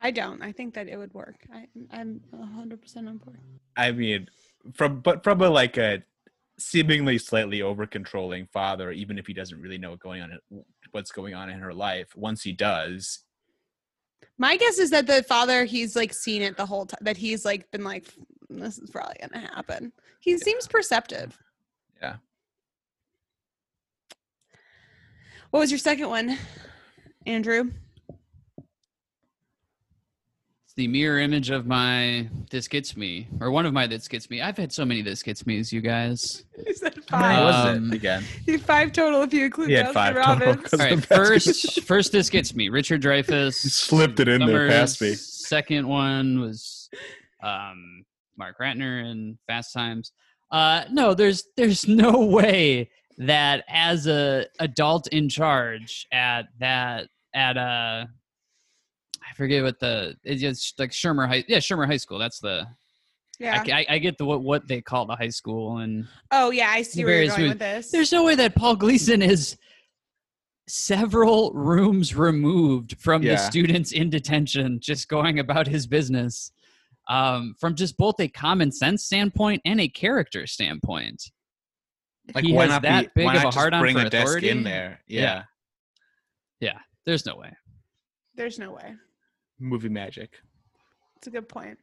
[SPEAKER 2] I don't. I think that it would work. I, I'm 100% on board.
[SPEAKER 3] I mean, from but from a like a seemingly slightly over controlling father, even if he doesn't really know what going on what's going on in her life. Once he does,
[SPEAKER 2] My guess is that the father, he's like seen it the whole time, that he's like been like, this is probably going to happen. He seems perceptive.
[SPEAKER 3] Yeah.
[SPEAKER 2] What was your second one, Andrew?
[SPEAKER 1] It's the mirror image of my this gets me, or one of my this gets me. I've had so many this gets me's, you guys.
[SPEAKER 2] You said
[SPEAKER 3] how many
[SPEAKER 2] five.
[SPEAKER 3] was
[SPEAKER 1] Um,
[SPEAKER 3] it again?
[SPEAKER 2] five total if you include
[SPEAKER 3] He had
[SPEAKER 2] Baskin
[SPEAKER 3] five total,
[SPEAKER 2] Robbins.
[SPEAKER 3] 'cause-
[SPEAKER 1] All right, first first this gets me. Richard Dreyfuss
[SPEAKER 3] Slipped it in there past me.
[SPEAKER 1] Second one was um, Mark Ratner in Fast Times. Uh, no, there's there's no way that as a adult in charge at that at uh I forget what the it's just like Shermer High yeah Shermer High School. That's the
[SPEAKER 2] Yeah.
[SPEAKER 1] I, I, I get the what what they call the high school and
[SPEAKER 2] oh, yeah. I see where you're going
[SPEAKER 1] movies.
[SPEAKER 2] with this.
[SPEAKER 1] there's no way that Paul Gleason is several rooms removed from the students in detention, just going about his business. Um, from just both a common sense standpoint and a character standpoint.
[SPEAKER 3] Like
[SPEAKER 1] he
[SPEAKER 3] why
[SPEAKER 1] has
[SPEAKER 3] not
[SPEAKER 1] that
[SPEAKER 3] be,
[SPEAKER 1] big
[SPEAKER 3] why
[SPEAKER 1] of
[SPEAKER 3] not
[SPEAKER 1] a
[SPEAKER 3] just
[SPEAKER 1] hard on
[SPEAKER 3] bring
[SPEAKER 1] for
[SPEAKER 3] a desk in there? Yeah.
[SPEAKER 1] Yeah. There's no way.
[SPEAKER 2] There's no way.
[SPEAKER 3] Movie magic.
[SPEAKER 2] It's a good point.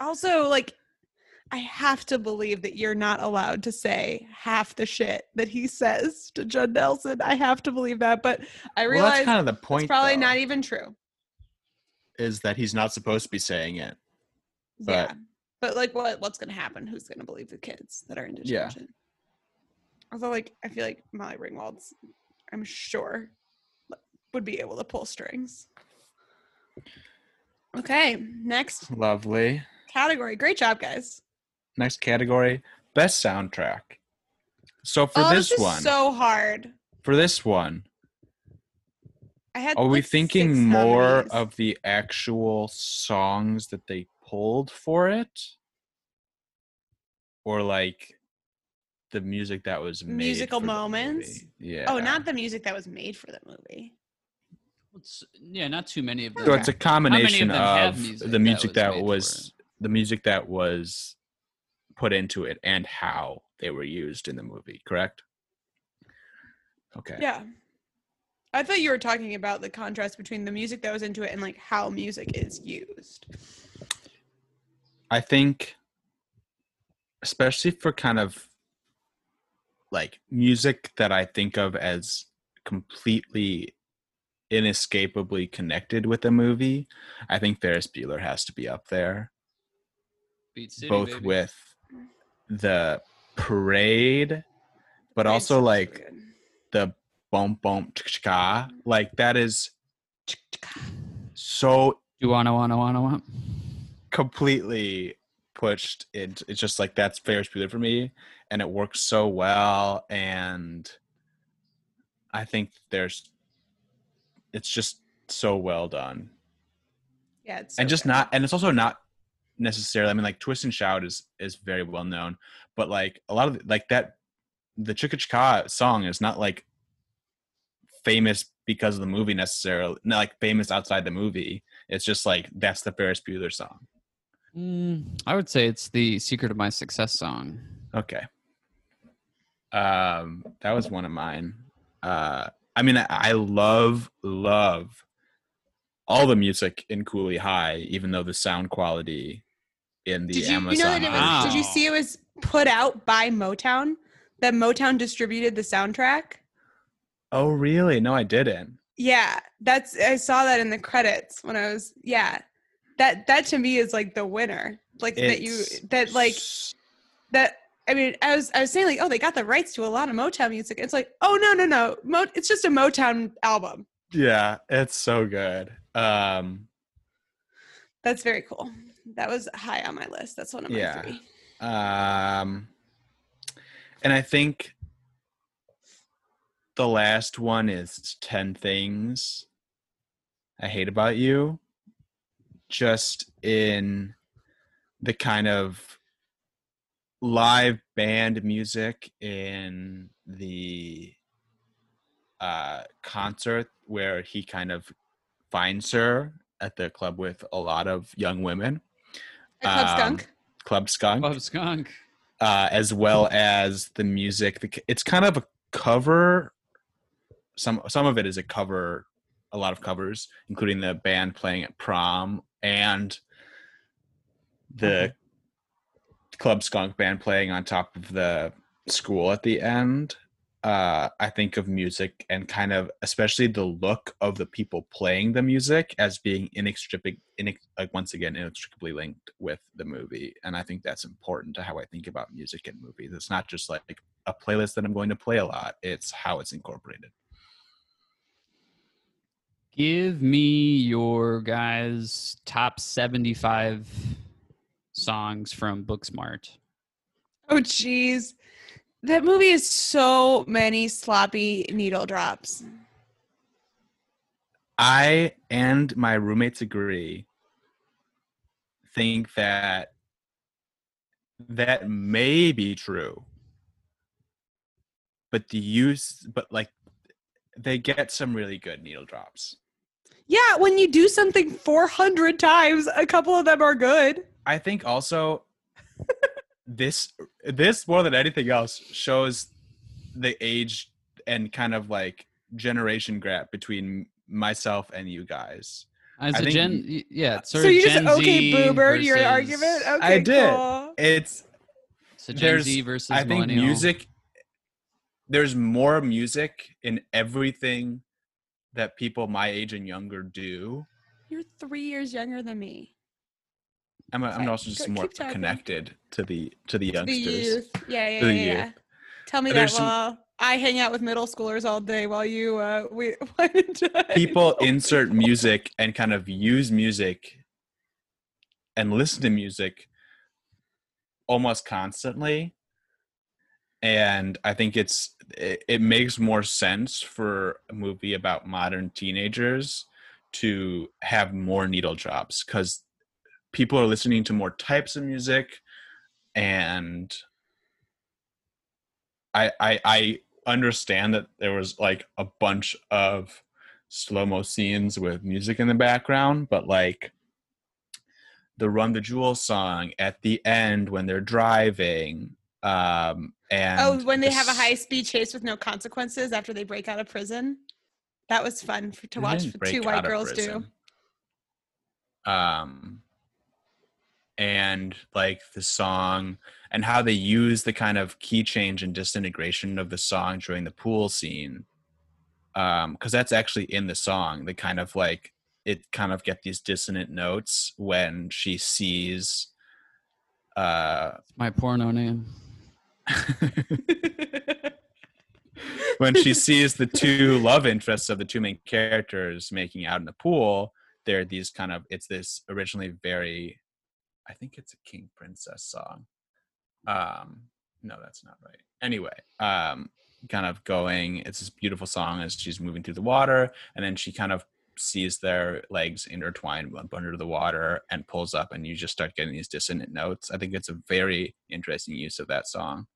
[SPEAKER 2] Also, like, I have to believe that you're not allowed to say half the shit that he says to Judd Nelson. I have to believe that, but I
[SPEAKER 3] Well,
[SPEAKER 2] realize
[SPEAKER 3] that's kind of the point.
[SPEAKER 2] it's probably
[SPEAKER 3] though,
[SPEAKER 2] not even true.
[SPEAKER 3] is that he's not supposed to be saying it. But-
[SPEAKER 2] yeah, but like, what what's gonna happen? Who's gonna believe the kids that are in
[SPEAKER 3] Yeah.
[SPEAKER 2] detention? Although, like, I feel like Molly Ringwald's, I'm sure, would be able to pull strings. Okay, next
[SPEAKER 3] Lovely.
[SPEAKER 2] category. Great job, guys.
[SPEAKER 3] Next category, best soundtrack. So for
[SPEAKER 2] oh,
[SPEAKER 3] this,
[SPEAKER 2] this is
[SPEAKER 3] one,
[SPEAKER 2] so hard.
[SPEAKER 3] for this one,
[SPEAKER 2] I had.
[SPEAKER 3] are we thinking more
[SPEAKER 2] nominees.
[SPEAKER 3] of the actual songs that they pulled for it, or like the music that was made
[SPEAKER 2] Musical
[SPEAKER 3] for the
[SPEAKER 2] moments?
[SPEAKER 3] movie? Yeah.
[SPEAKER 2] Oh, not the music that was made for the movie.
[SPEAKER 1] It's, yeah, not too many of them.
[SPEAKER 3] So it's a combination
[SPEAKER 1] them have
[SPEAKER 3] of
[SPEAKER 1] music
[SPEAKER 3] the
[SPEAKER 1] that
[SPEAKER 3] music
[SPEAKER 1] was
[SPEAKER 3] that was the music that was put into it and how they were used in the movie. Correct. Okay.
[SPEAKER 2] Yeah. I thought you were talking about the contrast between the music that was into it and like how music is used.
[SPEAKER 3] I think, especially for kind of like music that I think of as completely inescapably connected with a movie, I think Ferris Bueller has to be up there.
[SPEAKER 1] Beat City,
[SPEAKER 3] both
[SPEAKER 1] baby.
[SPEAKER 3] with the parade, but
[SPEAKER 2] It's
[SPEAKER 3] also
[SPEAKER 2] so
[SPEAKER 3] like
[SPEAKER 2] good.
[SPEAKER 3] the bump bump chka. Like that is so Do
[SPEAKER 1] You wanna wanna wanna want?
[SPEAKER 3] Completely pushed it it's just like that's Ferris Bueller for me and it works so well and I think there's it's just so well done.
[SPEAKER 2] Yeah, it's
[SPEAKER 3] and just
[SPEAKER 2] good.
[SPEAKER 3] not and it's also not necessarily I mean like Twist and Shout is is very well known but like a lot of the- like that the Chicka song is not like famous because of the movie necessarily not like famous outside the movie. It's just like that's the Ferris Bueller song
[SPEAKER 1] Mm, I would say it's the secret of my success song.
[SPEAKER 3] Okay. Um, that was one of mine. Uh, I mean, I, I love love all the music in Cooley High, even though the sound quality in the
[SPEAKER 2] Did you,
[SPEAKER 3] Amazon.
[SPEAKER 2] you know that it was? Did you see it was put out by Motown? that Motown distributed the soundtrack.
[SPEAKER 3] Oh, really? No, I didn't.
[SPEAKER 2] Yeah, that's I saw that in the credits when I was yeah. That that to me is like the winner. Like that you that like that I mean I was I was saying like oh they got the rights to a lot of Motown music. It's like oh no no no Mo- it's just a Motown album.
[SPEAKER 3] Yeah, it's so good. Um,
[SPEAKER 2] That's very cool. That was high on my list. That's one of my
[SPEAKER 3] Yeah.
[SPEAKER 2] three.
[SPEAKER 3] um, and I think the last one is 10 things I hate about you. Just in the kind of live band music in the uh, concert where he kind of finds her at the club with a lot of young women.
[SPEAKER 2] A Club
[SPEAKER 3] Um,
[SPEAKER 2] Skunk.
[SPEAKER 3] Club Skunk
[SPEAKER 1] Club Skunk.
[SPEAKER 3] uh, as well as the music. It's kind of a cover. Some some of it is a cover, a lot of covers, including the band playing at prom and the Club Skunk band playing on top of the school at the end. Uh, I think of music and kind of especially the look of the people playing the music as being inextricably, inex- like once again inextricably linked with the movie, and I think that's important to how I think about music in movies. It's not just like a playlist that I'm going to play a lot; it's how it's incorporated.
[SPEAKER 1] Give me your guys' top 75 songs from Booksmart.
[SPEAKER 2] Oh jeez. That movie is so many sloppy needle drops.
[SPEAKER 3] I and my roommates agree. Think that that may be true, but the use, but like they get some really good needle drops.
[SPEAKER 2] Yeah, when you do something 400 times, a couple of them are good.
[SPEAKER 3] I think also this this more than anything else shows the age and kind of like generation gap between myself and you guys.
[SPEAKER 1] As
[SPEAKER 3] I
[SPEAKER 1] a
[SPEAKER 3] think
[SPEAKER 1] Gen, yeah, uh,
[SPEAKER 2] So you
[SPEAKER 1] Gen
[SPEAKER 2] just okay
[SPEAKER 1] Z
[SPEAKER 2] boobered your
[SPEAKER 1] versus-
[SPEAKER 2] argument? Okay,
[SPEAKER 3] I did.
[SPEAKER 2] cool.
[SPEAKER 3] It's
[SPEAKER 1] So Gen
[SPEAKER 3] There's-
[SPEAKER 1] Z versus
[SPEAKER 3] I think
[SPEAKER 1] millennial.
[SPEAKER 3] music there's more music in everything that people my age and younger do.
[SPEAKER 2] You're three years younger than me.
[SPEAKER 3] I'm, I'm also just
[SPEAKER 2] go-
[SPEAKER 3] more connected to the to the youngsters.
[SPEAKER 2] The youth. Yeah, yeah, yeah, yeah. Tell me that
[SPEAKER 3] some-
[SPEAKER 2] while I hang out with middle schoolers all day while you uh we
[SPEAKER 3] People insert music and kind of use music and listen to music almost constantly. And I think it's it, it makes more sense for a movie about modern teenagers to have more needle drops because people are listening to more types of music and I, I I understand that there was like a bunch of slow mo scenes with music in the background, but like the Run the Jewels song at the end when they're driving, um, and
[SPEAKER 2] Oh, when they have a high speed chase with no consequences after they break out of prison. That was fun for, to watch for two white girls do.
[SPEAKER 3] Um, and like the song and how they use the kind of key change and disintegration of the song during the pool scene um because that's actually in the song the kind of like it kind of get these dissonant notes when she sees uh
[SPEAKER 1] my porno name.
[SPEAKER 3] When she sees the two love interests of the two main characters making out in the pool there are these kind of it's this originally very i think it's a king princess song. Um no that's not right. Anyway um kind of going it's this beautiful song as she's moving through the water and then she kind of sees their legs intertwined under the water and pulls up and you just start getting these dissonant notes. I think it's a very interesting use of that song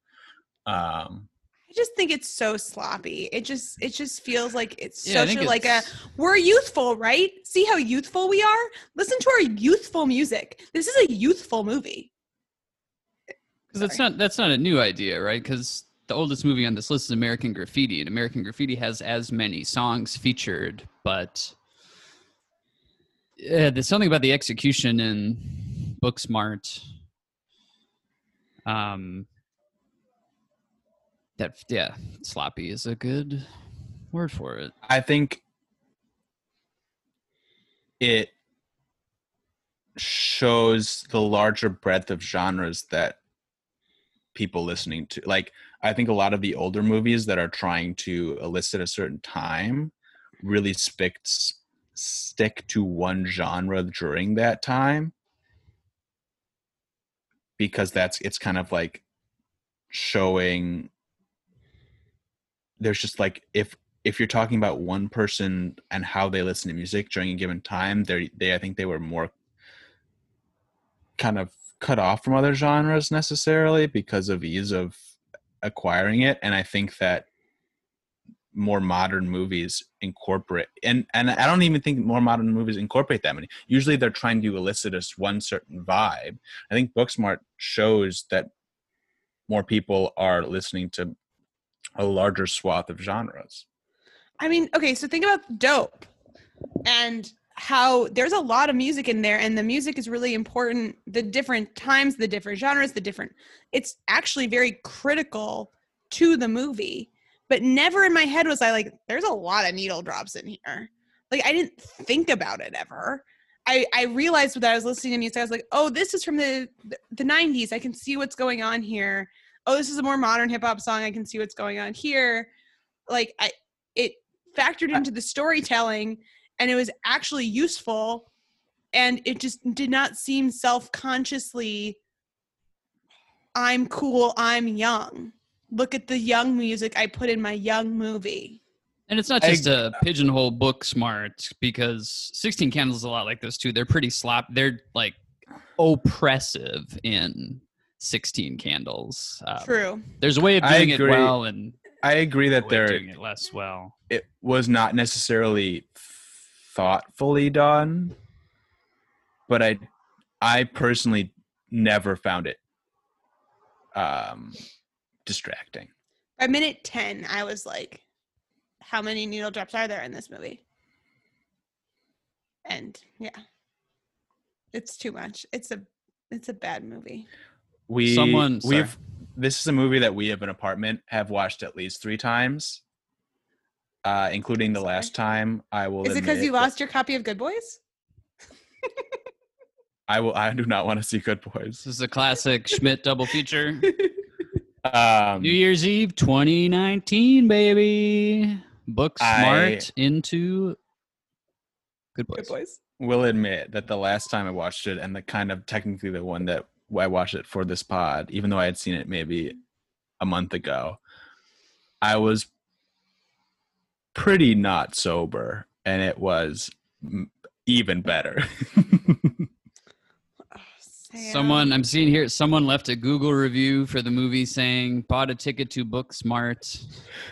[SPEAKER 3] um
[SPEAKER 2] I just think it's so sloppy. It just it just feels like it's
[SPEAKER 1] Yeah,
[SPEAKER 2] such a, like a we're youthful, right? See how youthful we are? Listen to our youthful music. This is a youthful movie.
[SPEAKER 1] Because that's not that's not a new idea, right? Because the oldest movie on this list is American Graffiti, and American Graffiti has as many songs featured, but uh, there's something about the execution in Booksmart. Um, That yeah, sloppy is a good word for it.
[SPEAKER 3] I think it shows the larger breadth of genres that people listening to like I think a lot of the older movies that are trying to elicit a certain time really stick stick to one genre during that time because that's it's kind of like showing there's just like if if you're talking about one person and how they listen to music during a given time they they I think they were more kind of cut off from other genres necessarily because of ease of acquiring it. And i think that more modern movies incorporate and and i don't even think more modern movies incorporate that many. Usually they're trying to elicit us one certain vibe. I think booksmart shows that more people are listening to a larger swath of genres.
[SPEAKER 2] I mean, okay, so think about dope and how there's a lot of music in there and the music is really important the different times the different genres the different it's actually very critical to the movie but never in my head was i like there's a lot of needle drops in here. Like i didn't think about it ever. I i realized when i was listening to music i was like oh this is from the the 90s i can see what's going on here oh this is a more modern hip hop song i can see what's going on here like i it factored into the storytelling and it was actually useful and it just did not seem self-consciously i'm cool i'm young look at the young music i put in my young movie
[SPEAKER 1] And it's not just a pigeonhole Booksmart because 16 Candles is a lot like this too. They're pretty slop. They're like oppressive in 16 Candles. Um,
[SPEAKER 2] true.
[SPEAKER 1] There's a way of doing it well and
[SPEAKER 3] i agree that they're
[SPEAKER 1] doing it less well.
[SPEAKER 3] it was not necessarily thoughtfully done but i i personally never found it um distracting.
[SPEAKER 2] By minute 10 i was like how many needle drops are there in this movie? And yeah. It's too much. It's a it's a bad movie
[SPEAKER 3] we
[SPEAKER 1] Someone- sorry.
[SPEAKER 3] we've this is a movie that we have an apartment have watched at least three times uh including the
[SPEAKER 2] Sorry.
[SPEAKER 3] last time i will
[SPEAKER 2] is it because
[SPEAKER 3] admit
[SPEAKER 2] you
[SPEAKER 3] that
[SPEAKER 2] lost your copy of good boys
[SPEAKER 3] i will i do not want to see good Boys.
[SPEAKER 1] This is a classic Schmidt double feature.
[SPEAKER 3] um
[SPEAKER 1] New Year's Eve 2019, baby. Book
[SPEAKER 3] I-
[SPEAKER 1] smart into Good Boys.
[SPEAKER 2] good boys
[SPEAKER 3] will admit that the last time I watched it, and the kind of technically the one that I watched it for this pod, even though I had seen it maybe mm-hmm. a month ago, I was pretty not sober, and it was even better.
[SPEAKER 2] Oh,
[SPEAKER 1] Someone I'm seeing here. Someone left a Google review for the movie saying bought a ticket to Booksmart.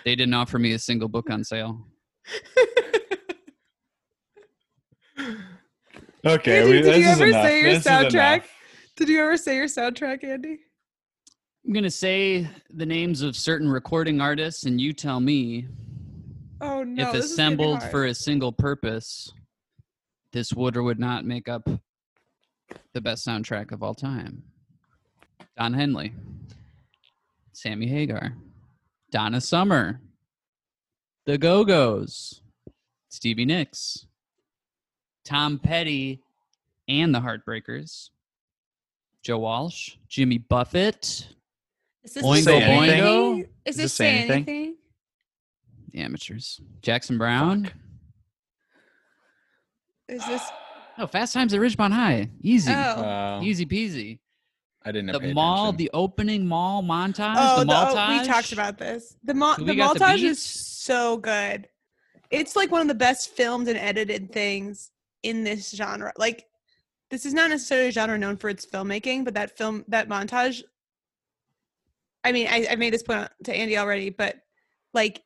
[SPEAKER 1] They didn't offer me a single book on sale.
[SPEAKER 3] okay,
[SPEAKER 2] Andy,
[SPEAKER 3] we-
[SPEAKER 2] did
[SPEAKER 3] this
[SPEAKER 2] you
[SPEAKER 3] is
[SPEAKER 2] ever
[SPEAKER 3] enough.
[SPEAKER 2] say your
[SPEAKER 3] This
[SPEAKER 2] soundtrack? Did you ever say your soundtrack andy?
[SPEAKER 1] I'm gonna say the names of certain recording artists, and you tell me
[SPEAKER 2] oh no
[SPEAKER 1] if
[SPEAKER 2] this is gonna be
[SPEAKER 1] assembled for a single purpose, this would or would not make up the best soundtrack of all time. Don Henley, Sammy Hagar, Donna Summer, The Go Go's, Stevie Nicks, Tom Petty, and the Heartbreakers, Joe Walsh, Jimmy Buffett,
[SPEAKER 2] is this
[SPEAKER 1] Oingo
[SPEAKER 2] say
[SPEAKER 3] Boingo?
[SPEAKER 2] is this
[SPEAKER 3] this
[SPEAKER 2] say
[SPEAKER 3] say anything?
[SPEAKER 2] anything
[SPEAKER 1] the amateurs, Jackson Browne.
[SPEAKER 2] is this
[SPEAKER 1] Oh, Fast Times at Ridgemont High. Easy.
[SPEAKER 2] oh
[SPEAKER 3] Wow.
[SPEAKER 1] Easy peasy.
[SPEAKER 3] I didn't
[SPEAKER 1] The
[SPEAKER 3] pay
[SPEAKER 1] mall,
[SPEAKER 3] attention.
[SPEAKER 1] the opening mall montage,
[SPEAKER 2] Oh,
[SPEAKER 1] the
[SPEAKER 2] the, oh, we talked about this. The mo-
[SPEAKER 1] Do
[SPEAKER 2] the
[SPEAKER 1] we got the
[SPEAKER 2] montage is so good. It's like one of the best filmed and edited things in this genre. Like, this is not necessarily a genre known for its filmmaking, but that film, that montage. I mean, I, I made this point to Andy already, but like,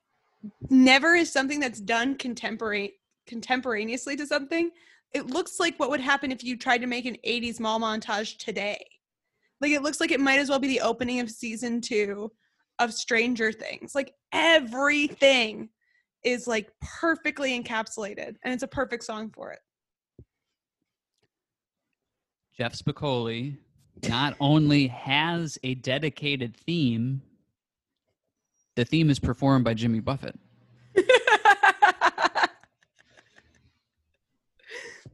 [SPEAKER 2] never is something that's done contemporary contemporaneously to something. It looks like what would happen if you tried to make an '80s mall montage today. Like it looks like it might as well be the opening of season two of Stranger Things. Like everything is like perfectly encapsulated, and it's a perfect song for it.
[SPEAKER 1] Jeff Spicoli not only has a dedicated theme, the theme is performed by Jimmy Buffett.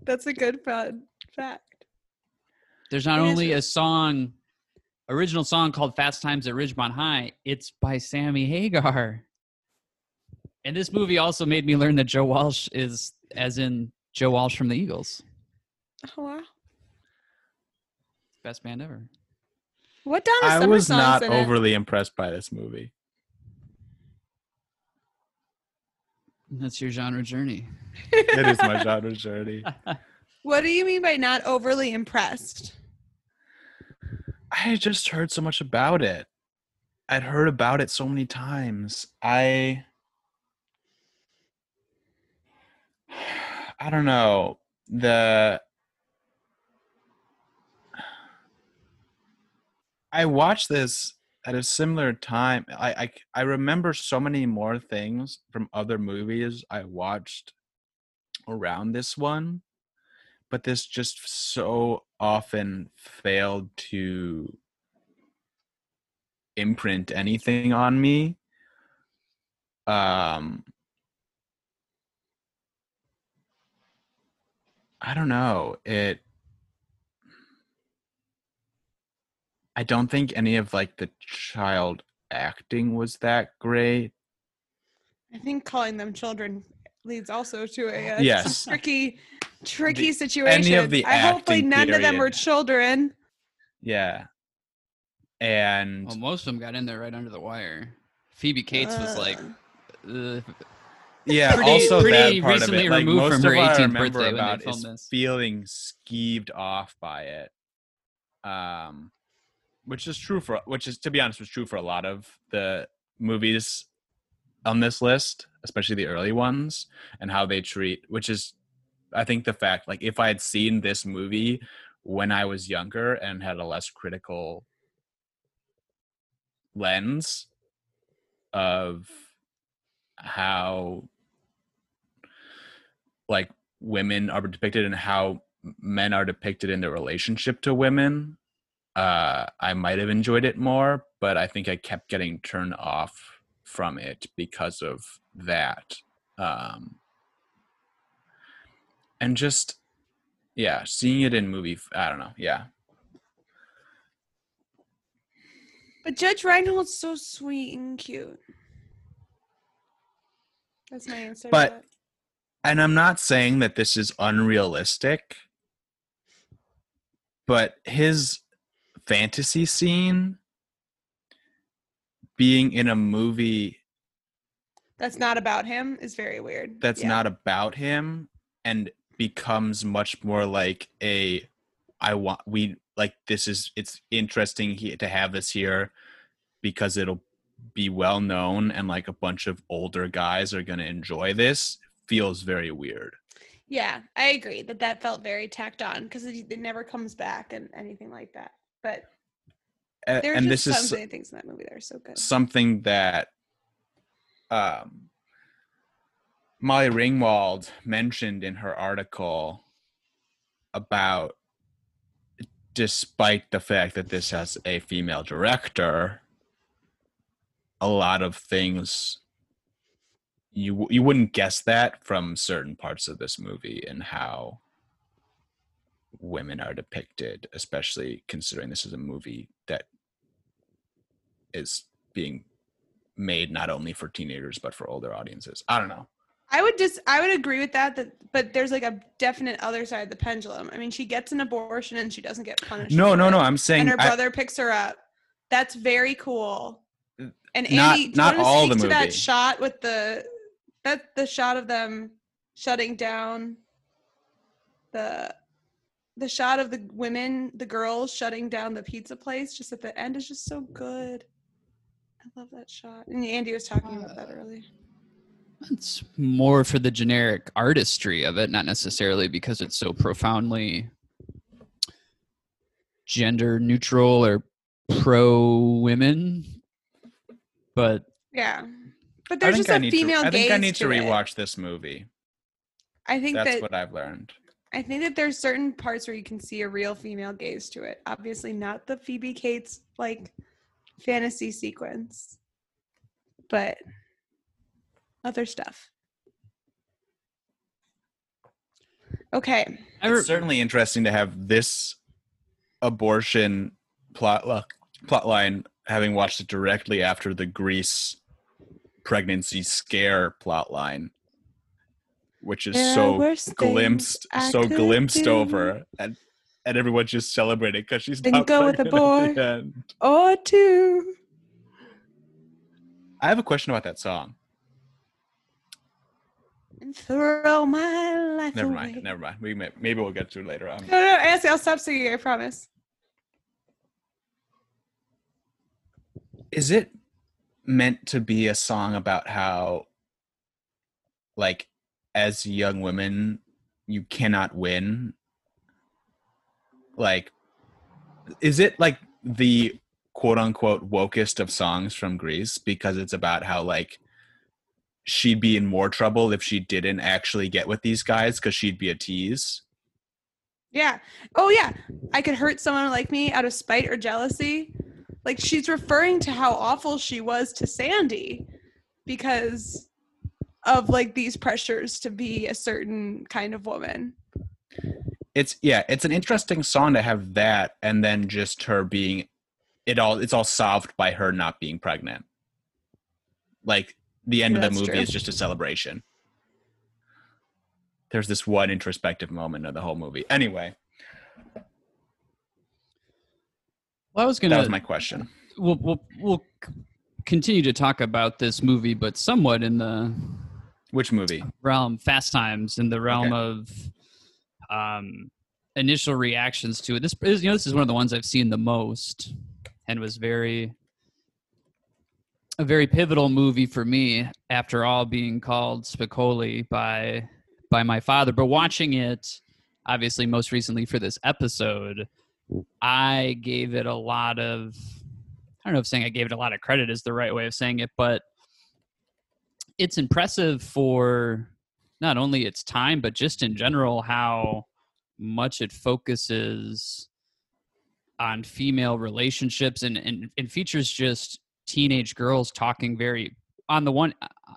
[SPEAKER 2] That's a good fun fact.
[SPEAKER 1] There's not
[SPEAKER 2] It
[SPEAKER 1] only a song, original song called "Fast Times at Ridgemont High." It's by Sammy Hagar. And this movie also made me learn that Joe Walsh is, as in Joe Walsh from the Eagles,
[SPEAKER 2] Oh wow.
[SPEAKER 1] Best band ever.
[SPEAKER 2] What Donna
[SPEAKER 3] I
[SPEAKER 2] Summer
[SPEAKER 3] was
[SPEAKER 2] songs
[SPEAKER 3] not
[SPEAKER 2] in it?
[SPEAKER 3] overly impressed by this movie.
[SPEAKER 1] That's your genre journey.
[SPEAKER 3] It is my genre journey.
[SPEAKER 2] What do you mean by not overly impressed?
[SPEAKER 3] I just heard so much about it. I'd heard about it so many times. I I don't know. The I watched this at a similar time. I, I I remember so many more things from other movies I watched around this one, but this just so often failed to imprint anything on me. Um I don't know. It I don't think any of like the child acting was that great.
[SPEAKER 2] I think calling them children leads also to a, uh,
[SPEAKER 3] Yes.
[SPEAKER 2] tricky, tricky
[SPEAKER 3] The-
[SPEAKER 2] situation.
[SPEAKER 3] of the
[SPEAKER 2] I hopefully
[SPEAKER 3] acting
[SPEAKER 2] none of them were children.
[SPEAKER 3] Yeah. And
[SPEAKER 1] Well, most of them got in there right under the wire. Phoebe Cates was like,
[SPEAKER 2] Uh,
[SPEAKER 1] uh,
[SPEAKER 3] yeah,
[SPEAKER 1] pretty-
[SPEAKER 3] also
[SPEAKER 1] pretty
[SPEAKER 3] that part of
[SPEAKER 1] recently
[SPEAKER 3] it. Like
[SPEAKER 1] removed
[SPEAKER 3] most
[SPEAKER 1] from her
[SPEAKER 3] of what I
[SPEAKER 1] 18th
[SPEAKER 3] remember
[SPEAKER 1] birthday when they
[SPEAKER 3] about
[SPEAKER 1] filmed
[SPEAKER 3] is
[SPEAKER 1] this.
[SPEAKER 3] feeling skeeved off by it. Um which is true for which is to be honest was true for a lot of the movies on this list, especially the early ones, and how they treat which is I think the fact like if I had seen this movie when I was younger and had a less critical lens of how like women are depicted and how men are depicted in their relationship to women uh i might have enjoyed it more but i think i kept getting turned off from it because of that um and just yeah seeing it in movie i don't know yeah
[SPEAKER 2] but Judge Reinhold's so sweet and cute. That's my answer.
[SPEAKER 3] But- and I'm not saying that this is unrealistic, but his fantasy scene being in a movie
[SPEAKER 2] that's not about him is very weird.
[SPEAKER 3] that's
[SPEAKER 2] Yeah.
[SPEAKER 3] not about him and becomes much more like a I want we like this is it's interesting he, to have this here because it'll be well known and like a bunch of older guys are going to enjoy this feels very weird.
[SPEAKER 2] Yeah, I agree that that felt very tacked on because it, it never comes back and anything like that. But there's
[SPEAKER 3] and
[SPEAKER 2] just
[SPEAKER 3] this
[SPEAKER 2] so
[SPEAKER 3] is
[SPEAKER 2] many things in that movie that are so good.
[SPEAKER 3] something that um, Molly Ringwald mentioned in her article about despite the fact that this has a female director a lot of things you you wouldn't guess that from certain parts of this movie and how women are depicted especially considering this is a movie that is being made not only for teenagers but for older audiences. I don't know.
[SPEAKER 2] I would just I would agree with that that but there's like a definite other side of the pendulum. I mean, she gets an abortion and she doesn't get punished.
[SPEAKER 3] No, no,
[SPEAKER 2] it.
[SPEAKER 3] no. I'm saying
[SPEAKER 2] and her
[SPEAKER 3] I-
[SPEAKER 2] brother picks her up. That's very cool. And Andy,
[SPEAKER 3] Not-
[SPEAKER 2] do you
[SPEAKER 3] not all
[SPEAKER 2] speak
[SPEAKER 3] the
[SPEAKER 2] to that shot with the that the shot of them shutting down the the shot of the women, the girls shutting down the pizza place just at the end is just so good. I love that shot. And Andy was talking about that
[SPEAKER 1] Uh,
[SPEAKER 2] earlier.
[SPEAKER 1] It's more for the generic artistry of it, not necessarily because it's so profoundly gender neutral or pro women. But
[SPEAKER 2] Yeah. But there's just
[SPEAKER 3] I
[SPEAKER 2] a
[SPEAKER 3] need
[SPEAKER 2] female
[SPEAKER 3] to, I think I need to
[SPEAKER 2] it.
[SPEAKER 3] rewatch this movie.
[SPEAKER 2] I think
[SPEAKER 3] That's
[SPEAKER 2] that
[SPEAKER 3] what I've learned.
[SPEAKER 2] I think that there's certain parts where you can see a real female gaze to it. Obviously, not the Phoebe Cates like fantasy sequence, but other stuff. Okay.
[SPEAKER 1] I re-
[SPEAKER 3] It's certainly interesting to have this abortion plot lo- plot line having watched it directly after the Grease pregnancy scare plot line, which is
[SPEAKER 2] There
[SPEAKER 3] so glimpsed, so glimpsed
[SPEAKER 2] do.
[SPEAKER 3] over, and and everyone's just celebrating because she's
[SPEAKER 2] Then
[SPEAKER 3] not
[SPEAKER 2] go with a
[SPEAKER 3] the
[SPEAKER 2] boy. Or two.
[SPEAKER 3] I have a question about that song.
[SPEAKER 2] And throw my life
[SPEAKER 3] Never
[SPEAKER 2] away.
[SPEAKER 3] mind. Never mind. We may, maybe we'll get to it later on.
[SPEAKER 2] No, no, Ashley, I'll stop singing. I promise.
[SPEAKER 3] is it meant to be a song about how like as young women you cannot win like is it like the quote unquote wokest of songs from Grease because it's about how like she'd be in more trouble if she didn't actually get with these guys because she'd be a tease
[SPEAKER 2] Yeah. Oh, yeah. I could hurt someone like me out of spite or jealousy. Like she's referring to how awful she was to Sandy because of like these pressures to be a certain kind of woman.
[SPEAKER 3] it's yeah it's an interesting song to have that and then just her being it all it's all solved by her not being pregnant like the end
[SPEAKER 2] Yeah,
[SPEAKER 3] of the movie
[SPEAKER 2] true.
[SPEAKER 3] is just a celebration there's this one introspective moment of the whole movie anyway
[SPEAKER 1] well, I was gonna.
[SPEAKER 3] was my question
[SPEAKER 1] we'll we'll we'll continue to talk about this movie, but somewhat in the
[SPEAKER 3] which movie
[SPEAKER 1] realm Fast Times in the realm
[SPEAKER 3] Okay.
[SPEAKER 1] of um initial reactions to it. This is you know this is one of the ones I've seen the most and was very a very pivotal movie for me after all being called Spicoli by by my father. But watching it obviously most recently for this episode, I gave it a lot of I don't know if saying I gave it a lot of credit is the right way of saying it, but it's impressive for not only its time but just in general how much it focuses on female relationships and and, and features just teenage girls talking very on the one uh,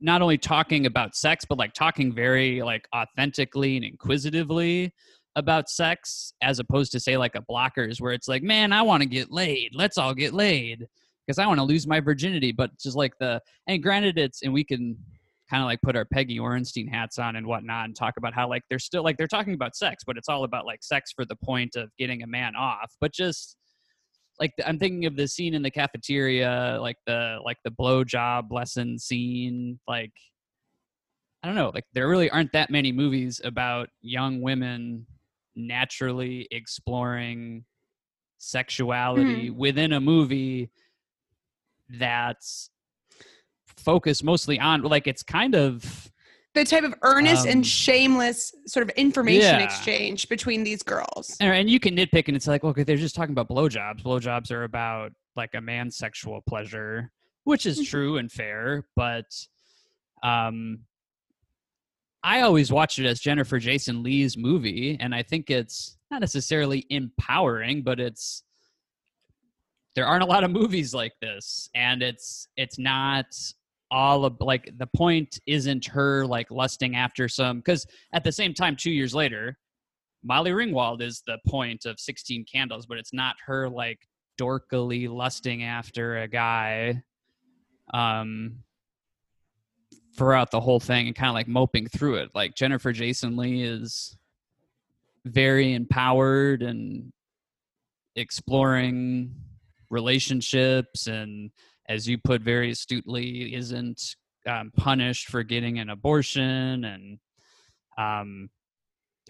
[SPEAKER 1] not only talking about sex but like talking very like authentically and inquisitively about sex as opposed to say like a blockers where it's like man i want to get laid. Let's all get laid because i want to lose my virginity but just like the and granted it's and we can kind of like put our peggy orenstein hats on and whatnot and talk about how like they're still like they're talking about sex but it's all about like sex for the point of getting a man off but just like i'm thinking of the scene in the cafeteria like the like the blow job lesson scene like i don't know like there really aren't that many movies about young women naturally exploring sexuality hmm. within a movie that's focused mostly on like it's kind of
[SPEAKER 2] The type of earnest
[SPEAKER 1] Um,
[SPEAKER 2] and shameless sort of information
[SPEAKER 1] yeah.
[SPEAKER 2] exchange between these girls.
[SPEAKER 1] and, and you can nitpick and it's like okay they're just talking about blowjobs blowjobs are about like a man's sexual pleasure which is
[SPEAKER 2] Mhm.
[SPEAKER 1] true and fair but um i always watch it as jennifer jason lee's movie and i think it's not necessarily empowering but it's there aren't a lot of movies like this and it's it's not all of like the point isn't her like lusting after some because at the same time two years later molly ringwald is the point of 16 candles but it's not her like dorkily lusting after a guy um throughout the whole thing and kind of like moping through it. Like jennifer jason lee is very empowered and exploring relationships and as you put very astutely isn't um, punished for getting an abortion and um,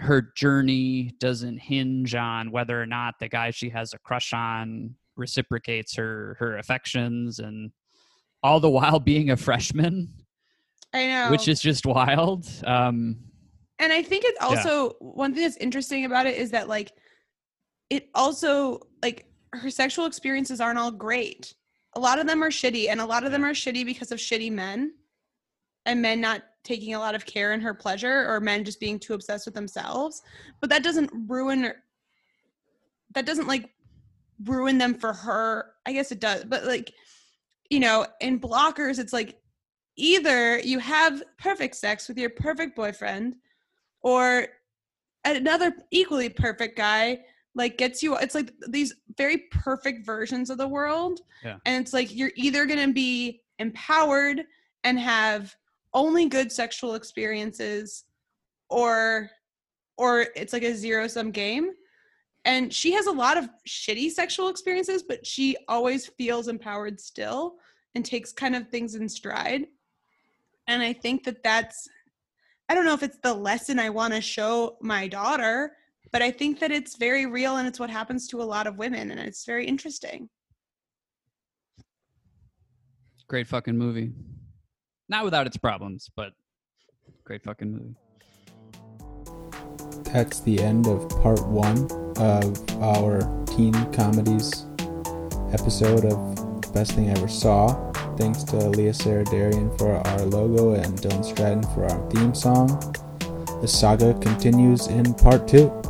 [SPEAKER 1] her journey doesn't hinge on whether or not the guy she has a crush on reciprocates her her affections and all the while being a freshman
[SPEAKER 2] I know.
[SPEAKER 1] which is just wild um
[SPEAKER 2] And I think it's also one thing that's interesting about it is that like it also like her sexual experiences aren't all great. A lot of them are shitty and a lot of them are shitty because of shitty men and men not taking a lot of care in her pleasure or men just being too obsessed with themselves. But that doesn't ruin her that doesn't like ruin them for her. I guess it does, but like you know, in blockers, it's like either you have perfect sex with your perfect boyfriend or another equally perfect guy like gets you it's like these very perfect versions of the world.
[SPEAKER 1] Yeah.
[SPEAKER 2] and it's like you're either going to be empowered and have only good sexual experiences or or it's like a zero sum game. And she has a lot of shitty sexual experiences but she always feels empowered still and takes kind of things in stride. And i think that that's i don't know if it's the lesson i want to show my daughter but i think that it's very real and it's what happens to a lot of women and it's very interesting
[SPEAKER 1] Great fucking movie. Not without its problems, but great fucking movie.
[SPEAKER 3] That's the end of part one of our teen comedies episode of The Best Thing I Ever Saw. Thanks to Leah Saradarian for our logo and Dylan Stratton for our theme song. The saga continues in part two.